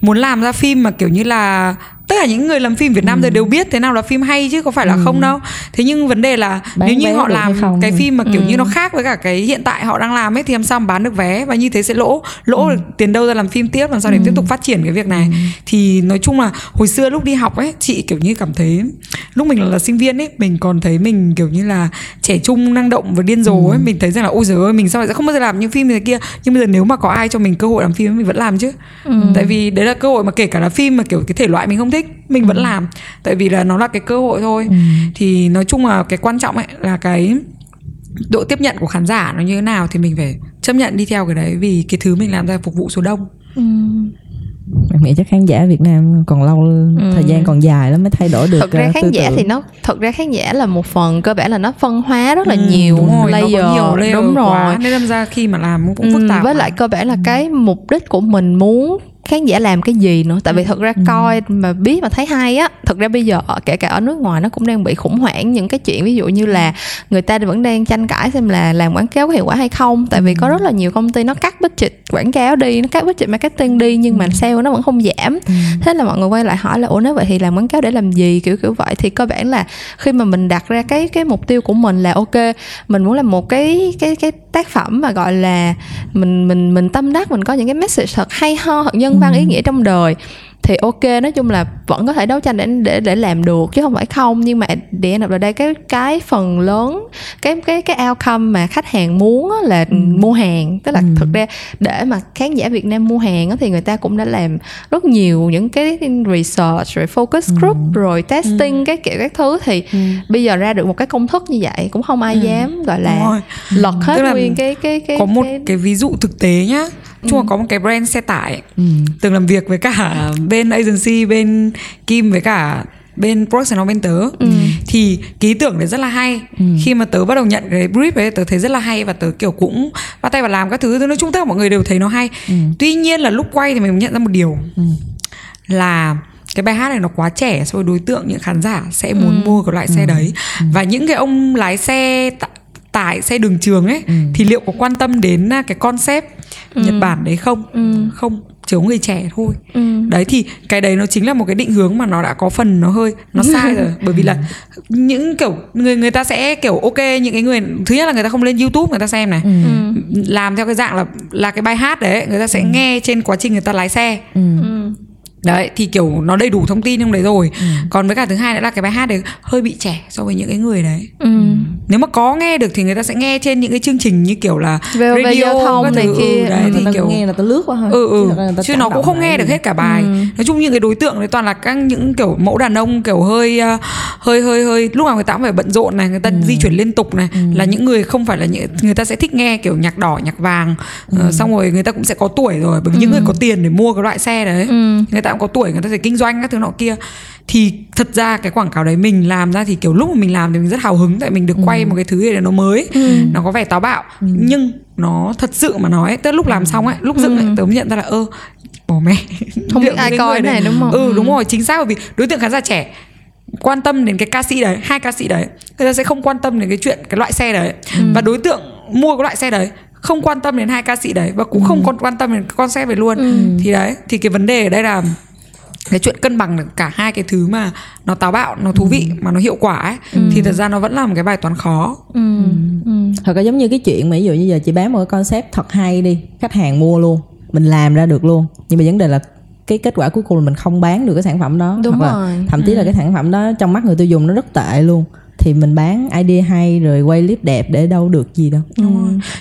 muốn làm ra phim mà kiểu như là tất cả những người làm phim Việt Nam giờ đều biết thế nào là phim hay chứ có phải là không đâu. Thế nhưng vấn đề là Bán nếu như họ làm cái phim mà kiểu như nó khác với cả cái hiện tại họ đang làm ấy thì làm sao mà bán được vé? Và như thế sẽ lỗ lỗ được tiền đâu ra làm phim tiếp làm sao để tiếp tục phát triển cái việc này? Thì nói chung là hồi xưa lúc đi học ấy chị kiểu như cảm thấy lúc mình là, là sinh viên ấy mình còn thấy mình kiểu như là trẻ trung năng động và điên rồ ấy mình thấy rằng là ôi giời ơi mình sao lại sẽ không bao giờ làm những phim như thế kia? Nhưng bây giờ nếu mà có ai cho mình cơ hội làm phim mình vẫn làm chứ. Tại vì đấy là cơ hội mà kể cả là phim mà kiểu cái thể loại mình không thích mình vẫn làm. Tại vì là nó là cái cơ hội thôi. Thì nói chung là cái quan trọng ấy là cái độ tiếp nhận của khán giả nó như thế nào thì mình phải chấp nhận đi theo cái đấy. Vì cái thứ mình làm ra phục vụ số đông. Em nghĩ chắc khán giả Việt Nam còn lâu thời gian còn dài lắm mới thay đổi được thực ra ờ, khán tư giả tưởng. thì nó thực ra khán giả là một phần cơ bản là nó phân hóa rất là Ừ, nhiều đúng rồi layer, nó có nhiều layer đúng rồi. Quá nên đâm ra khi mà làm cũng, cũng Ừ, phức tạp với mà. lại cơ bản là cái mục đích của mình muốn khán giả làm cái gì nữa? Tại vì thật ra coi mà biết mà thấy hay á thật ra bây giờ kể cả ở nước ngoài nó cũng đang bị khủng hoảng những cái chuyện ví dụ như là người ta vẫn đang tranh cãi xem là làm quảng cáo có hiệu quả hay không. Tại vì có rất là nhiều công ty nó cắt budget quảng cáo đi nó cắt budget marketing đi nhưng mà sale nó vẫn không giảm. Thế là mọi người quay lại hỏi là ủa nếu vậy thì làm quảng cáo để làm gì? Kiểu kiểu vậy. Thì cơ bản là khi mà mình đặt ra cái cái mục tiêu của mình là ok mình muốn làm một cái cái cái tác phẩm mà gọi là mình mình mình tâm đắc mình có những cái message thật hay ho thật nhân văn ý nghĩa trong đời thì ok nói chung là vẫn có thể đấu tranh để để để làm được chứ không phải không. Nhưng mà để ở đây cái cái phần lớn cái cái cái outcome mà khách hàng muốn là mua hàng. Tức là thực ra để mà khán giả Việt Nam mua hàng thì người ta cũng đã làm rất nhiều những cái research rồi focus group rồi testing cái kiểu các thứ. Thì bây giờ ra được một cái công thức như vậy cũng không ai dám gọi là lật hết Tức nguyên cái cái cái có một cái, cái ví dụ thực tế nhá chung là có một cái brand xe tải. Từng làm việc với cả bên agency bên Kim với cả bên professional bên tớ. Thì cái ý tưởng đấy rất là hay. Khi mà tớ bắt đầu nhận cái brief ấy tớ thấy rất là hay và tớ kiểu cũng bắt tay vào làm các thứ. Tớ nói chung tất cả mọi người đều thấy nó hay. Tuy nhiên là lúc quay thì mình nhận ra một điều là cái bài hát này nó quá trẻ so với đối tượng những khán giả sẽ muốn mua cái loại xe đấy. Và những cái ông lái xe tạ- tải xe đường trường ấy thì liệu có quan tâm đến à, cái concept Nhật Bản đấy không? Không chỉ có người trẻ thôi. Đấy thì cái đấy nó chính là một cái định hướng mà nó đã có phần nó hơi nó sai [LAUGHS] rồi. Bởi vì là những kiểu người người ta sẽ kiểu ok những cái người thứ nhất là người ta không lên YouTube người ta xem này. Làm theo cái dạng là là cái bài hát đấy người ta sẽ nghe trên quá trình người ta lái xe đấy thì kiểu nó đầy đủ thông tin trong đấy rồi. Còn với cả thứ hai nữa là cái bài hát đấy hơi bị trẻ so với những cái người đấy. Nếu mà có nghe được thì người ta sẽ nghe trên những cái chương trình như kiểu là VOV giao thông này thứ. kia. ừ, đấy người thì ta kiểu nghe là ta lướt qua thôi. Ừ ừ. Chứ nó cũng không nghe được hết cả bài. Nói chung những cái đối tượng đấy toàn là các những kiểu mẫu đàn ông kiểu hơi uh, hơi hơi hơi lúc nào người ta cũng phải bận rộn này người ta di chuyển liên tục này. Là những người không phải là những người ta sẽ thích nghe kiểu nhạc đỏ nhạc vàng. Ờ, xong rồi người ta cũng sẽ có tuổi rồi bởi vì những người có tiền để mua cái loại xe đấy. Người ta ta cũng có tuổi người ta sẽ kinh doanh các thứ nọ kia. Thì thật ra cái quảng cáo đấy mình làm ra thì kiểu lúc mà mình làm thì mình rất hào hứng tại mình được Ừ. quay một cái thứ gì đấy nó mới nó có vẻ táo bạo. Nhưng nó thật sự mà nói tức lúc làm xong ấy lúc dựng ấy tớ mới nhận ra là ơ bỏ mẹ. Không biết ai coi này đúng không? ừ đúng rồi chính xác bởi vì đối tượng khán giả trẻ quan tâm đến cái ca sĩ đấy hai ca sĩ đấy người ta sẽ không quan tâm đến cái chuyện cái loại xe đấy. Và đối tượng mua cái loại xe đấy không quan tâm đến hai ca sĩ đấy và cũng không còn quan tâm đến cái con xe về luôn. Thì đấy thì cái vấn đề ở đây là cái chuyện cân bằng được cả hai cái thứ mà nó táo bạo nó thú vị mà nó hiệu quả ấy thì thật ra nó vẫn là một cái bài toán khó. Ừ. Ừ. thật ra giống như cái chuyện mà ví dụ như giờ chị bán một cái concept thật hay đi khách hàng mua luôn mình làm ra được luôn. Nhưng mà vấn đề là cái kết quả cuối cùng là mình không bán được cái sản phẩm đó Đúng hoặc là rồi. thậm chí là cái sản phẩm đó trong mắt người tiêu dùng nó rất tệ luôn thì mình bán idea hay rồi quay clip đẹp để đâu được gì đâu.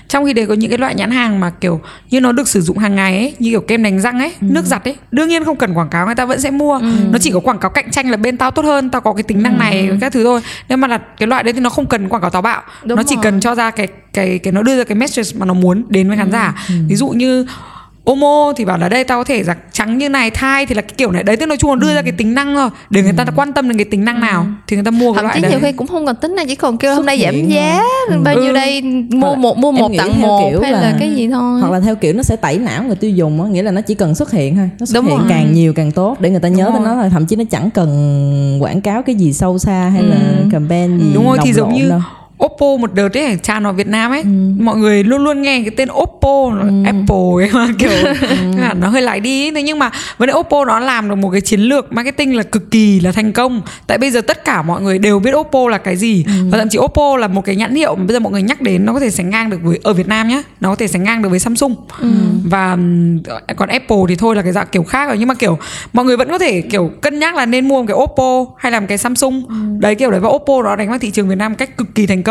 Trong khi đấy có những cái loại nhãn hàng mà kiểu như nó được sử dụng hàng ngày ấy như kiểu kem đánh răng ấy nước giặt ấy đương nhiên không cần quảng cáo người ta vẫn sẽ mua. Nó chỉ có quảng cáo cạnh tranh là bên tao tốt hơn tao có cái tính năng này các thứ thôi. Nhưng mà là cái loại đấy thì nó không cần quảng cáo táo bạo. Đúng nó chỉ rồi. cần cho ra cái cái cái nó đưa ra cái message mà nó muốn đến với khán giả. Ví dụ như Omo thì bảo là đây tao có thể giặt trắng như này thai. Thì là cái kiểu này. Đấy tức nói chung là đưa ra cái tính năng thôi để người ta quan tâm đến cái tính năng nào thì người ta mua cái thậm loại chí đấy. nhiều khi cũng không cần tính này chỉ còn kêu hôm nay giảm giá bao nhiêu Ừ. đây mua là một mua một tặng một kiểu hay là, là- cái gì thôi. hoặc là theo kiểu nó sẽ tẩy não người tiêu dùng á nghĩa là nó chỉ cần xuất hiện thôi nó xuất Đúng hiện rồi. càng nhiều càng tốt để người ta nhớ Đúng tới rồi. nó thôi. Thậm chí nó chẳng cần quảng cáo cái gì sâu xa hay là campaign gì đúng rồi thì giống như đâu. Oppo một đợt ấy tràn vào Việt Nam ấy. Mọi người luôn luôn nghe cái tên Oppo Apple ấy mà [LAUGHS] kiểu là nó hơi lại đi ấy. thế nhưng mà vấn đề Oppo nó làm được một cái chiến lược marketing là cực kỳ là thành công. Tại bây giờ tất cả mọi người đều biết Oppo là cái gì. Và thậm chí Oppo là một cái nhãn hiệu mà bây giờ mọi người nhắc đến nó có thể sánh ngang được với ở Việt Nam nhá nó có thể sánh ngang được với Samsung. Và ừm, còn Apple thì thôi là cái dạng kiểu khác rồi. Nhưng mà kiểu mọi người vẫn có thể kiểu cân nhắc là nên mua một cái Oppo hay là một cái Samsung. Đấy kiểu đấy. Và Oppo nó đánh vào thị trường Việt Nam cách cực kỳ thành công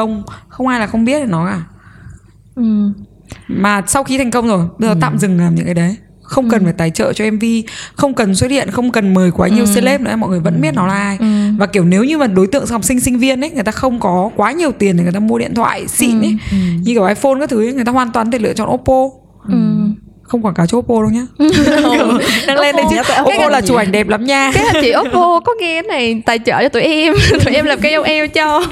không ai là không biết nó cả. Ừ. mà sau khi thành công rồi bây giờ tạm dừng làm những cái đấy. Không cần phải tài trợ cho MV không cần xuất hiện không cần mời quá nhiều celeb nữa mọi người vẫn biết nó là ai. Và kiểu nếu như mà đối tượng học sinh sinh viên ấy người ta không có quá nhiều tiền để người ta mua điện thoại xịn ấy. Như kiểu iPhone các thứ ấy, người ta hoàn toàn thể lựa chọn Oppo. Ừ. không quảng cáo cho Oppo đâu nhá. [LAUGHS] Đang lên đây chứ. Oppo là chụp ảnh đẹp lắm nha. cái anh chị [LAUGHS] Oppo có nghe cái này tài trợ cho tụi em. [LAUGHS] Tụi em làm cây eo cho.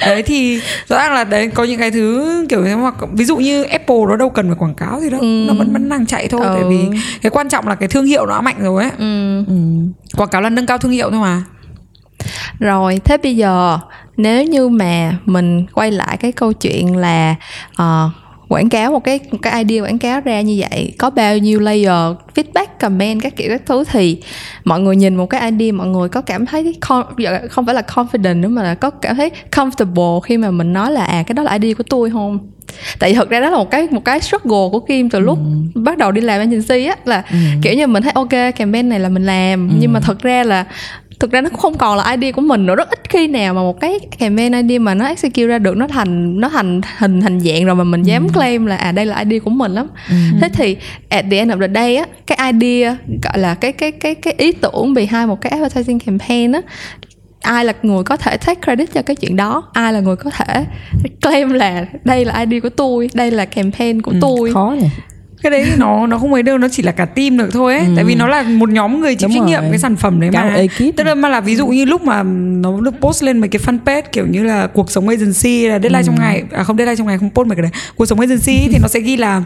Đấy thì rõ ràng là đấy có những cái thứ kiểu như mà ví dụ như Apple nó đâu cần phải quảng cáo gì đâu. Ừ. nó vẫn vẫn đang chạy thôi tại Ừ. vì cái quan trọng là cái thương hiệu nó mạnh rồi ấy. Ừ. ừ. quảng cáo là nâng cao thương hiệu thôi mà. Rồi, thế bây giờ nếu như mà mình quay lại cái câu chuyện là ờ, quảng cáo một cái một cái idea quảng cáo ra như vậy có bao nhiêu layer feedback comment các kiểu các thứ thì mọi người nhìn một cái idea mọi người có cảm thấy con, dạ, không phải là confident nữa mà là có cảm thấy comfortable khi mà mình nói là à cái đó là idea của tôi không? Tại vì thực ra đó là một cái một cái struggle của Kim từ lúc bắt đầu đi làm agency á là kiểu như mình thấy ok campaign này là mình làm nhưng mà thật ra là thực ra nó không còn là idea của mình nữa. Rất ít khi nào mà một cái campaign idea mà nó execute ra được nó thành nó thành hình thành dạng rồi mà mình dám claim là à đây là idea của mình lắm. Thế thì at the end of the day á cái idea gọi là cái cái cái cái ý tưởng behind một cái advertising campaign á ai là người có thể take credit cho cái chuyện đó? Ai là người có thể claim là đây là idea của tôi đây là campaign của tôi? khó nhỉ cái đấy thì nó nó không ấy đâu nó chỉ là cả team được thôi ấy. Tại vì nó là một nhóm người chịu Đúng trách nhiệm cái sản phẩm đấy Cả mà. ekip. tức là mà là ví dụ như lúc mà nó được post lên mấy cái fanpage kiểu như là cuộc sống agency là deadline trong ngày à không deadline trong ngày không post mấy cái đấy. Cuộc sống agency thì nó sẽ ghi là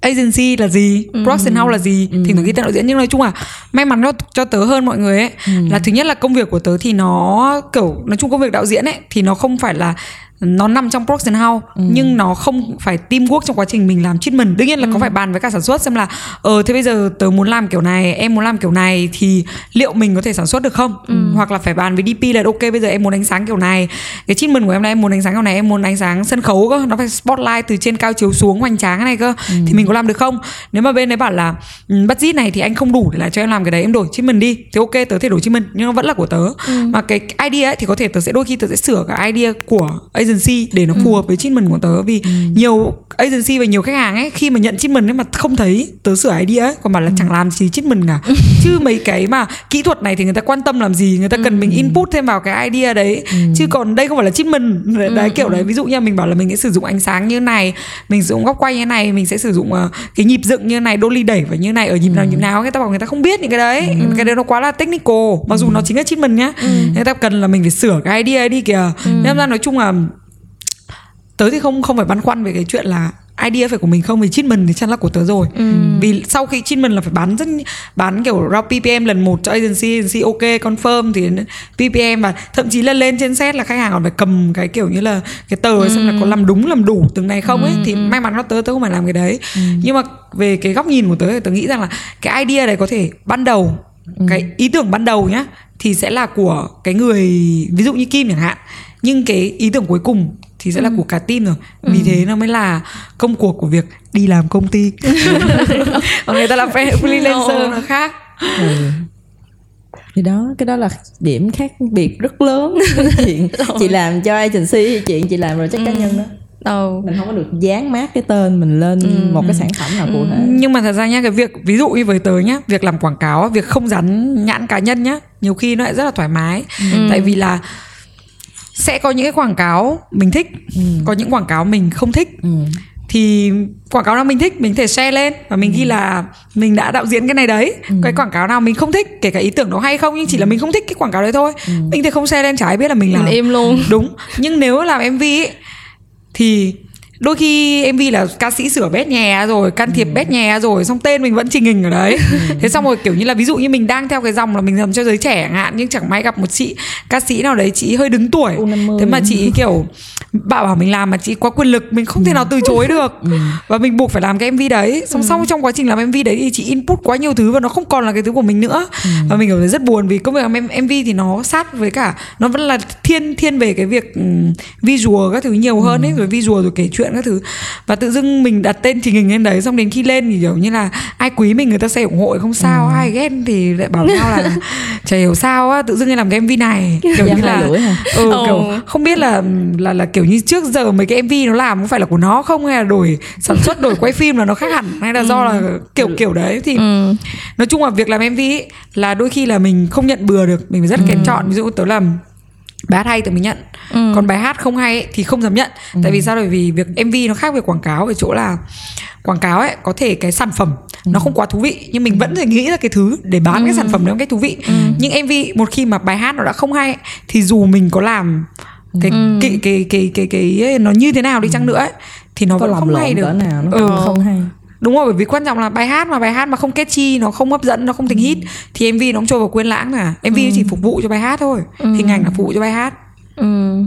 agency là gì, production house là gì thì nó ghi tên đạo diễn. Nhưng nói chung là may mắn cho, cho tớ hơn mọi người ấy là thứ nhất là công việc của tớ thì nó kiểu nói chung công việc đạo diễn ấy thì nó không phải là nó nằm trong production house nhưng nó không phải teamwork trong quá trình mình làm treatment. Đương nhiên là có phải bàn với cả sản xuất xem là ờ thế bây giờ tớ muốn làm kiểu này em muốn làm kiểu này thì liệu mình có thể sản xuất được không? Hoặc là phải bàn với DP là ok bây giờ em muốn ánh sáng kiểu này cái treatment của em là em muốn ánh sáng kiểu này em muốn ánh sáng sân khấu cơ nó phải spotlight từ trên cao chiếu xuống hoành tráng cái này cơ thì mình có làm được không? Nếu mà bên đấy bảo là "Ừ, budget này thì anh không đủ để lại cho em làm cái đấy em đổi treatment đi. Thì ok tớ thể đổi treatment nhưng nó vẫn là của tớ. Mà cái idea ấy, thì có thể tớ sẽ đôi khi tớ sẽ sửa cái idea của agency để nó phù hợp với treatment của tớ. Vì nhiều agency và nhiều khách hàng ấy khi mà nhận treatment ấy mà không thấy tớ sửa idea ấy còn bảo là chẳng làm gì treatment cả. [LAUGHS] Chứ mấy cái mà kỹ thuật này thì người ta quan tâm làm gì người ta cần mình input thêm vào cái idea đấy. Chứ còn đây không phải là treatment. Đấy kiểu đấy. Ví dụ như mình bảo là mình sẽ sử dụng ánh sáng như này mình sử dụng góc quay như này mình sẽ sử dụng uh, cái nhịp dựng như này dolly đẩy vào như này ở nhịp nào nhịp nào người ta bảo người ta không biết những cái đấy. Cái đấy nó quá là technical mặc dù nó chính là treatment nhá. Người ta cần là mình phải sửa cái idea đi kìa. Nên ra nói chung là tớ thì không không phải băn khoăn về cái chuyện là idea phải của mình không vì treatment thì chắc là của tớ rồi. Vì sau khi treatment là phải bán rất bán kiểu route PPM lần một cho agency agency ok confirm thì PPM và thậm chí là lên trên set là khách hàng còn phải cầm cái kiểu như là cái tờ ấy xem là có làm đúng làm đủ từng này không ấy. Thì may mắn là tớ tớ không phải làm cái đấy. Nhưng mà về cái góc nhìn của tớ thì tớ nghĩ rằng là cái idea này có thể ban đầu cái ý tưởng ban đầu nhá thì sẽ là của cái người ví dụ như Kim chẳng hạn. Nhưng cái ý tưởng cuối cùng thì sẽ là của cả team rồi. Vì thế nó mới là công cuộc của việc đi làm công ty. [LAUGHS] Còn người ta làm freelancer nó khác. Ừ. thì đó cái đó là điểm khác biệt rất lớn chuyện [LAUGHS] chị làm cho agency chuyện chị làm rồi chắc cá nhân đó. Đâu mình không có được dán mát cái tên mình lên một cái sản phẩm nào cụ thể. Nhưng mà thật ra nhá cái việc ví dụ như với tớ nhá việc làm quảng cáo việc không dán nhãn cá nhân nhá nhiều khi nó lại rất là thoải mái. Tại vì là sẽ có những cái quảng cáo mình thích có những quảng cáo mình không thích. Ừ. thì quảng cáo nào mình thích mình có thể share lên và mình ghi là mình đã đạo diễn cái này đấy. Cái quảng cáo nào mình không thích kể cả ý tưởng nó hay không nhưng chỉ là mình không thích cái quảng cáo đấy thôi. Mình thì không share lên chả ai biết là mình làm. mình im luôn. Đúng. Nhưng nếu làm mv ấy, thì đôi khi mv là ca sĩ sửa bét nhè rồi can thiệp bét nhè rồi xong tên mình vẫn trình hình ở đấy. Thế xong rồi kiểu như là ví dụ như mình đang theo cái dòng là mình làm cho giới trẻ hạn nhưng chẳng may gặp một chị ca sĩ nào đấy chị hơi đứng tuổi. U50. thế mà chị kiểu bảo bảo mình làm mà chị quá quyền lực mình không thể nào từ chối được. Và mình buộc phải làm cái mv đấy. Xong xong trong quá trình làm mv đấy thì chị input quá nhiều thứ và nó không còn là cái thứ của mình nữa. Và mình cảm thấy rất buồn vì công việc làm mv thì nó sát với cả nó vẫn là thiên thiên về cái việc um, visual các thứ nhiều hơn ấy rồi visual rồi kể chuyện các thứ. Và tự dưng mình đặt tên trình hình lên đấy xong đến khi lên thì kiểu như là ai quý mình người ta sẽ ủng hộ không sao ai ghét thì lại bảo nhau là [LAUGHS] chả hiểu sao á tự dưng làm cái mv này. [LAUGHS] Kiểu Giang như là ừ, Ừ. kiểu không biết là là là kiểu như trước giờ mấy cái mv nó làm có phải là của nó không hay là đổi sản xuất đổi quay phim là nó khác hẳn hay là do là kiểu kiểu đấy. Thì ừ. nói chung là việc làm mv ấy, là đôi khi là mình không nhận bừa được mình phải rất kén chọn. Ví dụ tớ làm bài hát hay thì mình nhận. Còn bài hát không hay ấy, thì không dám nhận. Tại vì sao? Bởi vì việc mv nó khác với quảng cáo ở chỗ là quảng cáo ấy có thể cái sản phẩm nó không quá thú vị nhưng mình vẫn phải nghĩ ra cái thứ để bán cái sản phẩm đó một cách thú vị. Nhưng mv một khi mà bài hát nó đã không hay thì dù mình có làm cái cái cái cái cái cái, nó như thế nào đi chăng nữa ấy, thì nó có vẫn không hay được. nào nó Ừ. không hay đúng rồi bởi vì quan trọng là bài hát mà bài hát mà không catchy nó không hấp dẫn nó không thành hit thì mv nó cũng trôi vào quên lãng mà. Mv nó chỉ phục vụ cho bài hát thôi hình ảnh là phục vụ cho bài hát. Ừ.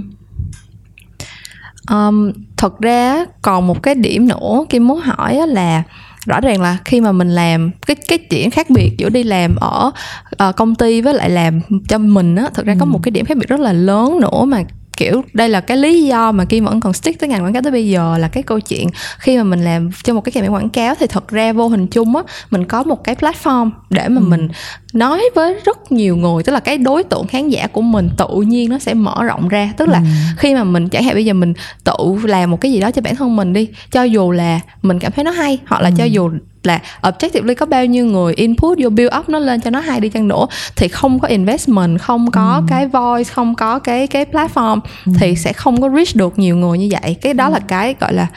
Um, thật ra còn một cái điểm nữa Kim muốn hỏi là rõ ràng là khi mà mình làm cái cái điểm khác biệt giữa đi làm ở ờ, công ty với lại làm cho mình á thực ra có một cái điểm khác biệt rất là lớn nữa mà kiểu đây là cái lý do mà Kim vẫn còn stick tới ngành quảng cáo tới bây giờ là cái câu chuyện khi mà mình làm cho một cái campaign quảng cáo thì thật ra vô hình chung á mình có một cái platform để mà mình nói với rất nhiều người tức là cái đối tượng khán giả của mình tự nhiên nó sẽ mở rộng ra. Tức là khi mà mình chẳng hạn bây giờ mình tự làm một cái gì đó cho bản thân mình đi cho dù là mình cảm thấy nó hay hoặc là cho dù là objectively có bao nhiêu người input vô build up nó lên cho nó hay đi chăng nữa thì không có investment không có cái voice không có cái cái platform thì sẽ không có reach được nhiều người như vậy. Cái đó là cái gọi là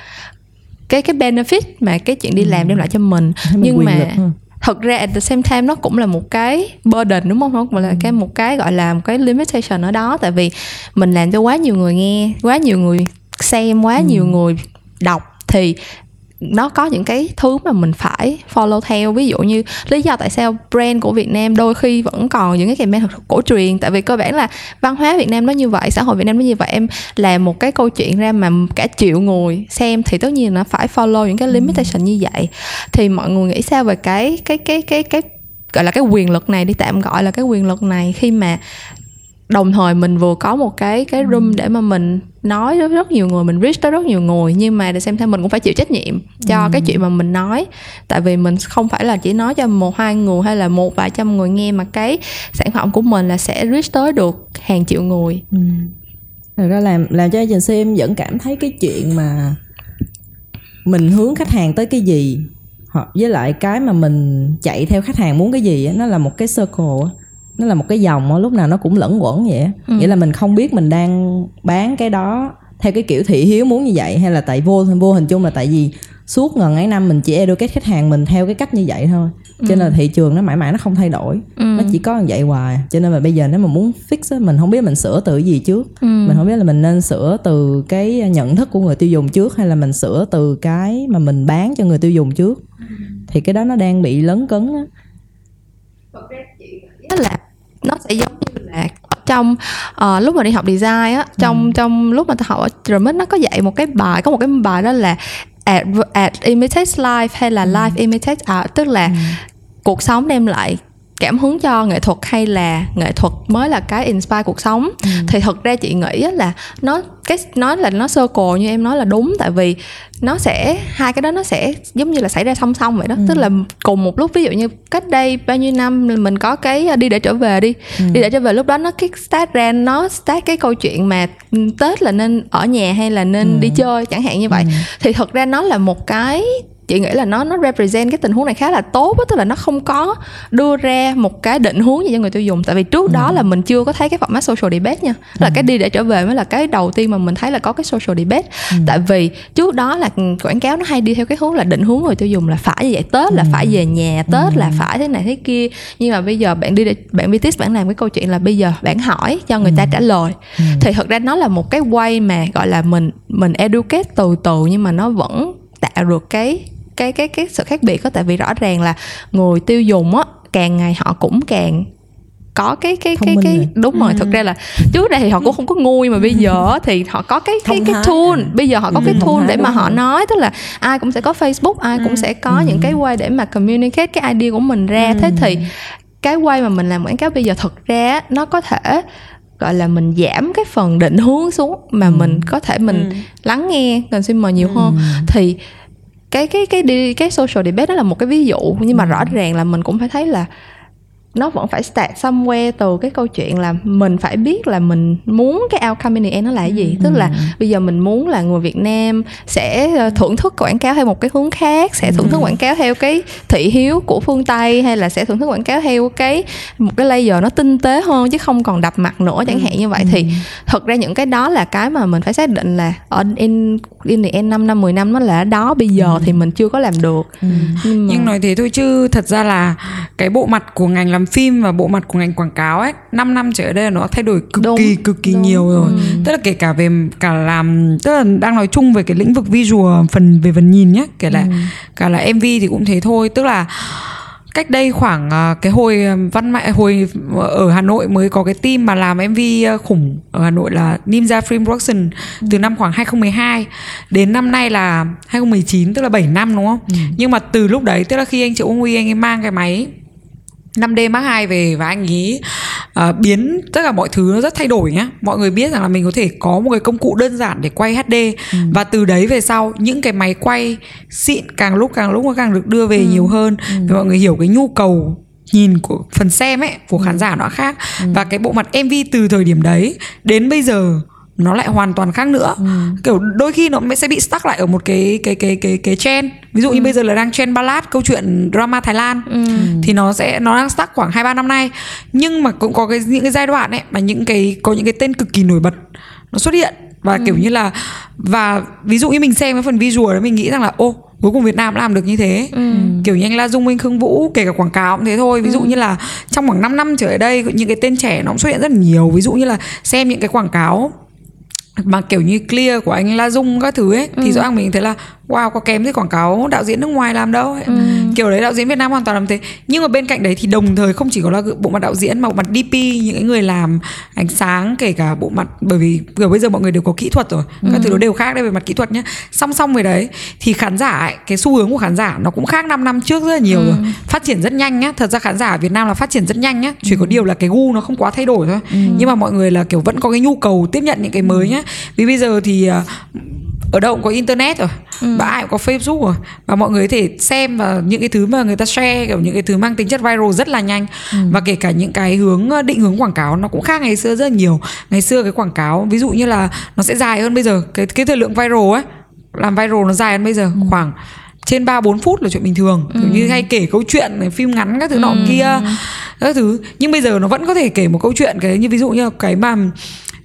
cái cái benefit mà cái chuyện đi làm đem lại cho mình. Mình nhưng mà lực thật ra at the same time nó cũng là một cái burden đúng không? Nó cũng là cái một cái gọi là một cái limitation ở đó tại vì mình làm cho quá nhiều người nghe quá nhiều người xem quá nhiều người đọc thì nó có những cái thứ mà mình phải follow theo. Ví dụ như lý do tại sao brand của Việt Nam đôi khi vẫn còn những cái campaign thật cổ truyền. Tại vì cơ bản là văn hóa Việt Nam nó như vậy xã hội Việt Nam nó như vậy. Em làm một cái câu chuyện ra mà cả triệu người xem thì tất nhiên nó phải follow những cái limitation như vậy. Thì mọi người nghĩ sao về cái cái cái cái cái gọi là cái quyền lực này đi tạm gọi là cái quyền lực này khi mà đồng thời mình vừa có một cái cái room để mà mình nói với rất nhiều người mình reach tới rất nhiều người nhưng mà để xem thêm mình cũng phải chịu trách nhiệm cho cái chuyện mà mình nói. Tại vì mình không phải là chỉ nói cho một hai người hay là một vài trăm người nghe mà cái sản phẩm của mình là sẽ reach tới được hàng triệu người. Thật ra làm làm cho agency em vẫn cảm thấy cái chuyện mà mình hướng khách hàng tới cái gì hoặc với lại cái mà mình chạy theo khách hàng muốn cái gì á, nó là một cái circle. Nó là một cái dòng á, lúc nào nó cũng lẫn quẩn vậy á. nghĩa là mình không biết mình đang bán cái đó theo cái kiểu thị hiếu muốn như vậy hay là tại vô vô hình chung là tại vì suốt ngần ấy năm mình chỉ educate khách hàng mình theo cái cách như vậy thôi. Cho nên là thị trường nó mãi mãi nó không thay đổi. Nó chỉ có như vậy hoài. Cho nên là bây giờ nếu mà muốn fix á, mình không biết mình sửa từ cái gì trước. Mình không biết là mình nên sửa từ cái nhận thức của người tiêu dùng trước hay là mình sửa từ cái mà mình bán cho người tiêu dùng trước. Thì cái đó nó đang bị lấn cấn á. Đó nó sẽ giống như là trong ờ, lúc mà đi học design á trong trong lúc mà ta học ở RMIT nó có dạy một cái bài có một cái bài đó là art, art imitates life hay là life imitates art tức là cuộc sống đem lại cảm hứng cho nghệ thuật hay là nghệ thuật mới là cái inspire cuộc sống. Thì thật ra chị nghĩ á là nó cái nói là nó circle như em nói là đúng. Tại vì nó sẽ hai cái đó nó sẽ giống như là xảy ra song song vậy đó. Tức là cùng một lúc ví dụ như cách đây bao nhiêu năm mình có cái à, đi để trở về đi. Đi để trở về lúc đó nó cái start ra nó start cái câu chuyện mà ừ, tết là nên ở nhà hay là nên đi chơi chẳng hạn như vậy. Thì thật ra nó là một cái chị nghĩ là nó nó represent cái tình huống này khá là tốt á tức là nó không có đưa ra một cái định hướng gì cho người tiêu dùng. Tại vì trước đó là mình chưa có thấy cái format social debate nha. Là cái đi để trở về mới là cái đầu tiên mà mình thấy là có cái social debate. Tại vì trước đó là quảng cáo nó hay đi theo cái hướng là định hướng người tiêu dùng là phải như vậy tết là phải về nhà tết là phải thế này thế kia. Nhưng mà bây giờ bạn đi để bạn BTS bạn làm cái câu chuyện là bây giờ bạn hỏi cho người ta trả lời. Thì thật ra nó là một cái way mà gọi là mình mình educate từ từ nhưng mà nó vẫn tạo được cái cái cái cái sự khác biệt đó tại vì rõ ràng là người tiêu dùng á càng ngày họ cũng càng có cái cái Thông cái cái rồi. đúng rồi thực ra là trước đây thì họ cũng không có ngu nhưng mà bây giờ á thì họ có cái cái cái tool bây giờ họ có Ừ, cái tool để mà họ nói tức là ai cũng sẽ có Facebook ai cũng sẽ có những cái way để mà communicate cái idea của mình ra. Thế thì cái way mà mình làm quảng cáo bây giờ thực ra nó có thể gọi là mình giảm cái phần định hướng xuống mà mình có thể mình lắng nghe consumer nhiều hơn. Thì cái cái cái đi cái social debate đó là một cái ví dụ nhưng mà rõ ràng là mình cũng phải thấy là nó vẫn phải start somewhere từ cái câu chuyện là mình phải biết là mình muốn cái outcome in the end nó là cái gì. Tức là bây giờ mình muốn là người Việt Nam sẽ ờ, thưởng thức quảng cáo theo một cái hướng khác sẽ thưởng thức quảng cáo theo cái thị hiếu của phương Tây hay là sẽ thưởng thức quảng cáo theo cái một cái layer nó tinh tế hơn chứ không còn đập mặt nữa chẳng hạn như vậy. Thì thật ra những cái đó là cái mà mình phải xác định là ở in in the end 5 năm 10 năm nó là đó. Bây giờ thì mình chưa có làm được. Nhưng mà Nhưng nói thế thôi chứ thật ra là cái bộ mặt của ngành làm phim và bộ mặt của ngành quảng cáo ấy 5 năm trở đây nó thay đổi cực Đúng, kỳ cực kỳ đúng. nhiều rồi. Tức là kể cả về cả làm tức là đang nói chung về cái lĩnh vực visual phần về phần nhìn nhé, kể lại cả là MV thì cũng thế thôi, tức là cách đây khoảng à, cái hồi à, văn mại hồi ở Hà Nội mới có cái team mà làm MV à, khủng ở Hà Nội là Ninja Film Production từ năm khoảng 2012 đến năm nay là 2019 tức là 7 năm đúng không? Nhưng mà từ lúc đấy tức là khi anh Triệu Huy anh ấy mang cái máy 5D Mark 2 về và anh ấy à, biến tất cả mọi thứ nó rất thay đổi nhá. Mọi người biết rằng là mình có thể có một cái công cụ đơn giản để quay HD và từ đấy về sau những cái máy quay xịn càng lúc càng lúc nó càng được đưa về nhiều hơn. Và mọi người hiểu cái nhu cầu nhìn của phần xem ấy của khán giả nó khác. Và cái bộ mặt MV từ thời điểm đấy đến bây giờ nó lại hoàn toàn khác nữa. Kiểu đôi khi nó sẽ bị stuck lại ở một cái cái cái cái cái trend. Ví dụ như bây giờ là đang trend ballad câu chuyện drama Thái Lan thì nó sẽ nó đang stuck khoảng hai ba năm nay. Nhưng mà cũng có cái những cái giai đoạn ấy mà những cái có những cái tên cực kỳ nổi bật nó xuất hiện. Và kiểu như là và ví dụ như mình xem cái phần visual đó mình nghĩ rằng là ô cuối cùng Việt Nam làm được như thế. Kiểu như anh La Dung Minh Khương Vũ kể cả quảng cáo cũng thế thôi. Ví dụ như là trong khoảng 5 năm trở lại đây những cái tên trẻ nó cũng xuất hiện rất là nhiều. Ví dụ như là xem những cái quảng cáo mà kiểu như clear của anh La Dung các thứ ấy thì rõ ràng mình thấy là wow có kém gì quảng cáo đạo diễn nước ngoài làm đâu ấy. kiểu đấy đạo diễn Việt Nam hoàn toàn làm thế. Nhưng mà bên cạnh đấy thì đồng thời không chỉ có là bộ mặt đạo diễn mà bộ mặt DP những cái người làm ánh sáng kể cả bộ mặt bởi vì kiểu bây giờ mọi người đều có kỹ thuật rồi. Các thứ nó đều khác đây về mặt kỹ thuật nhé song song với đấy thì khán giả ấy, cái xu hướng của khán giả nó cũng khác 5 năm trước rất là nhiều rồi. Phát triển rất nhanh nhá. Thật ra khán giả ở Việt Nam là phát triển rất nhanh nhá. Chỉ có điều là cái gu nó không quá thay đổi thôi. Nhưng mà mọi người là kiểu vẫn có cái nhu cầu tiếp nhận những cái mới nhá. Vì bây giờ thì à, ở đâu cũng có internet rồi và ai cũng có facebook rồi. Và mọi người có thể xem và những cái thứ mà người ta share kiểu những cái thứ mang tính chất viral rất là nhanh. Và kể cả những cái hướng ờ, định hướng quảng cáo nó cũng khác ngày xưa rất là nhiều. Ngày xưa cái quảng cáo ví dụ như là nó sẽ dài hơn bây giờ. Cái cái thời lượng viral ấy làm viral nó dài hơn bây giờ. Khoảng trên 3 4 phút là chuyện bình thường. Kiểu như hay kể câu chuyện phim ngắn các thứ nọ kia các thứ. Nhưng bây giờ nó vẫn có thể kể một câu chuyện cái như ví dụ như cái mà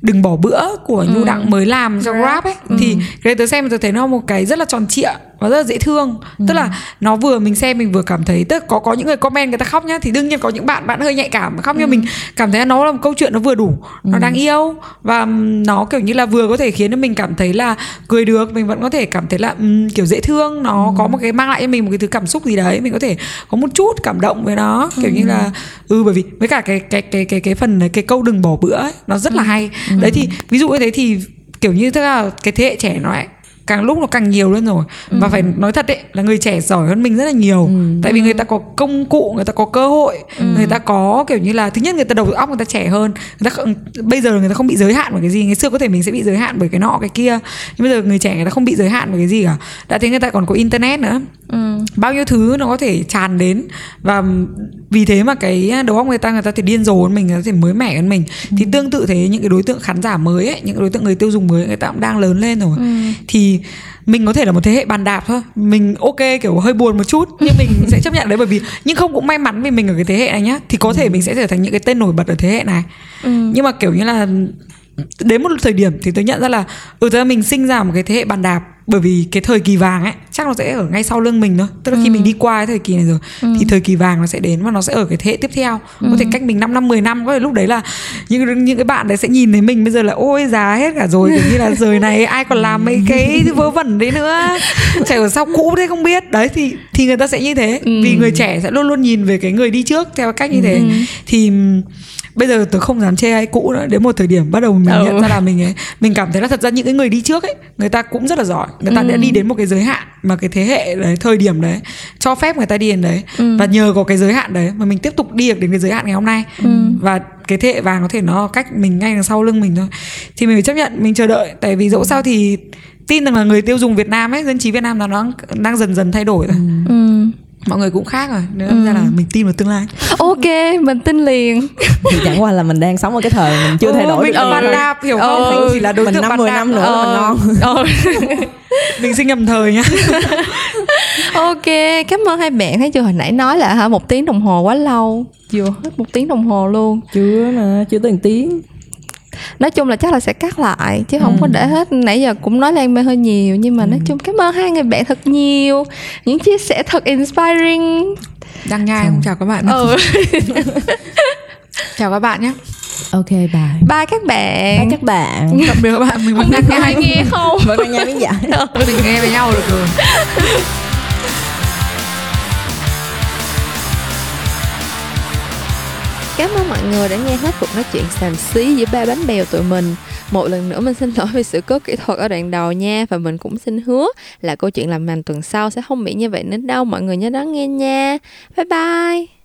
đừng bỏ bữa của nhu đặng mới làm cho grab ấy. Thì cái tớ xem tớ thấy nó một cái rất là tròn trịa và rất là dễ thương. Tức là nó vừa mình xem mình vừa cảm thấy tức có có những người comment người ta khóc nhá thì đương nhiên có những bạn bạn hơi nhạy cảm khóc nhưng mình cảm thấy nó là một câu chuyện nó vừa đủ nó đáng yêu. Và nó kiểu như là vừa có thể khiến cho mình cảm thấy là cười được mình vẫn có thể cảm thấy là um, kiểu dễ thương. Nó có một cái mang lại cho mình một cái thứ cảm xúc gì đấy mình có thể có một chút cảm động với nó kiểu như là ừ bởi vì với cả cái cái cái cái cái phần này cái câu đừng bỏ bữa ấy, nó rất là hay. Đấy thì ví dụ như thế thì kiểu như thế là cái thế hệ trẻ nó lại càng lúc nó càng nhiều lên rồi và phải nói thật đấy là người trẻ giỏi hơn mình rất là nhiều tại vì người ta có công cụ người ta có cơ hội người ta có kiểu như là thứ nhất người ta đầu óc người ta trẻ hơn người ta bây giờ người ta không bị giới hạn bởi cái gì ngày xưa có thể mình sẽ bị giới hạn bởi cái nọ cái kia nhưng bây giờ người trẻ người ta không bị giới hạn bởi cái gì cả đã thế người ta còn có internet nữa bao nhiêu thứ nó có thể tràn đến và vì thế mà cái đầu óc người ta người ta thể điên rồ hơn mình người ta thể mới mẻ hơn mình thì tương tự thế những cái đối tượng khán giả mới ấy những cái đối tượng người tiêu dùng mới người ta cũng đang lớn lên rồi thì mình có thể là một thế hệ bàn đạp thôi. Mình ok kiểu hơi buồn một chút nhưng mình sẽ chấp nhận đấy bởi vì nhưng không cũng may mắn vì mình ở cái thế hệ này nhá thì có thể mình sẽ trở thành những cái tên nổi bật ở thế hệ này. Nhưng mà kiểu như là đến một thời điểm thì tôi nhận ra là ừ ra mình sinh ra một cái thế hệ bàn đạp bởi vì cái thời kỳ vàng ấy chắc nó sẽ ở ngay sau lưng mình thôi. Tức là khi mình đi qua cái thời kỳ này rồi thì thời kỳ vàng nó sẽ đến và nó sẽ ở cái thế hệ tiếp theo. Có thể cách mình 5 năm 10 năm. Có thể lúc đấy là những những cái bạn đấy sẽ nhìn thấy mình bây giờ là ôi già hết cả rồi. Kiểu như là rời này ai còn làm mấy cái vớ vẩn đấy nữa. Trẻ ở sau cũ thế không biết. Đấy thì thì người ta sẽ như thế. Vì người trẻ sẽ luôn luôn nhìn về cái người đi trước theo cách như thế. Thì bây giờ tôi không dám chê ai cũ nữa. Đến một thời điểm bắt đầu mình Ừ. nhận ra là mình ấy mình cảm thấy là thật ra những cái người đi trước ấy người ta cũng rất là giỏi. Người ta đã đi đến một cái giới hạn mà cái thế hệ đấy thời điểm đấy cho phép người ta đi đến đấy. Và nhờ có cái giới hạn đấy mà mình tiếp tục đi được đến cái giới hạn ngày hôm nay. Và cái thế hệ vàng có thể nó cách mình ngay đằng sau lưng mình thôi. Thì mình phải chấp nhận mình chờ đợi. Tại vì dẫu sao thì tin rằng là người tiêu dùng Việt Nam ấy dân trí Việt Nam là nó đang dần dần thay đổi rồi Ừ. mọi người cũng khác rồi nên ra là mình tin vào tương lai. [LAUGHS] Ok mình tin liền. Thì chẳng qua là mình đang sống ở cái thời mình chưa thay đổi mình nhiều bàn đạp hiểu không? Ừ. mình chỉ là đối mình năm bàn 10 đạp năm nữa là mình ngon. Ờ. [LAUGHS] mình sinh nhầm thời nhá [LAUGHS] ok cảm ơn hai bạn. Thấy chưa hồi nãy nói là hả một tiếng đồng hồ quá lâu. Vừa hết một tiếng đồng hồ luôn. Chưa mà chưa tới một tiếng nói chung là chắc là sẽ cắt lại chứ không có để hết. Nãy giờ cũng nói lan mê hơi nhiều nhưng mà nói chung cảm ơn hai người bạn thật nhiều. Những chia sẻ thật inspiring. Đang nhai không chào các bạn ừ. [LAUGHS] chào các bạn nhé. Ok bye. Bye các bạn. Bye các bạn. Tạm biệt các bạn mình vẫn đang ai nhai nghe. không? Vẫn đang nghe miếng giải mình nghe với nhau được rồi [LAUGHS] Cảm ơn mọi người đã nghe hết cuộc nói chuyện xàm xí giữa ba bánh bèo tụi mình. Một lần nữa mình xin [LAUGHS] lỗi vì sự cố kỹ thuật ở đoạn đầu nha, Và mình cũng xin hứa là câu chuyện làm mành tuần sau sẽ không bị như vậy nữa đâu, Mọi người nhớ đón nghe nha. Bye bye!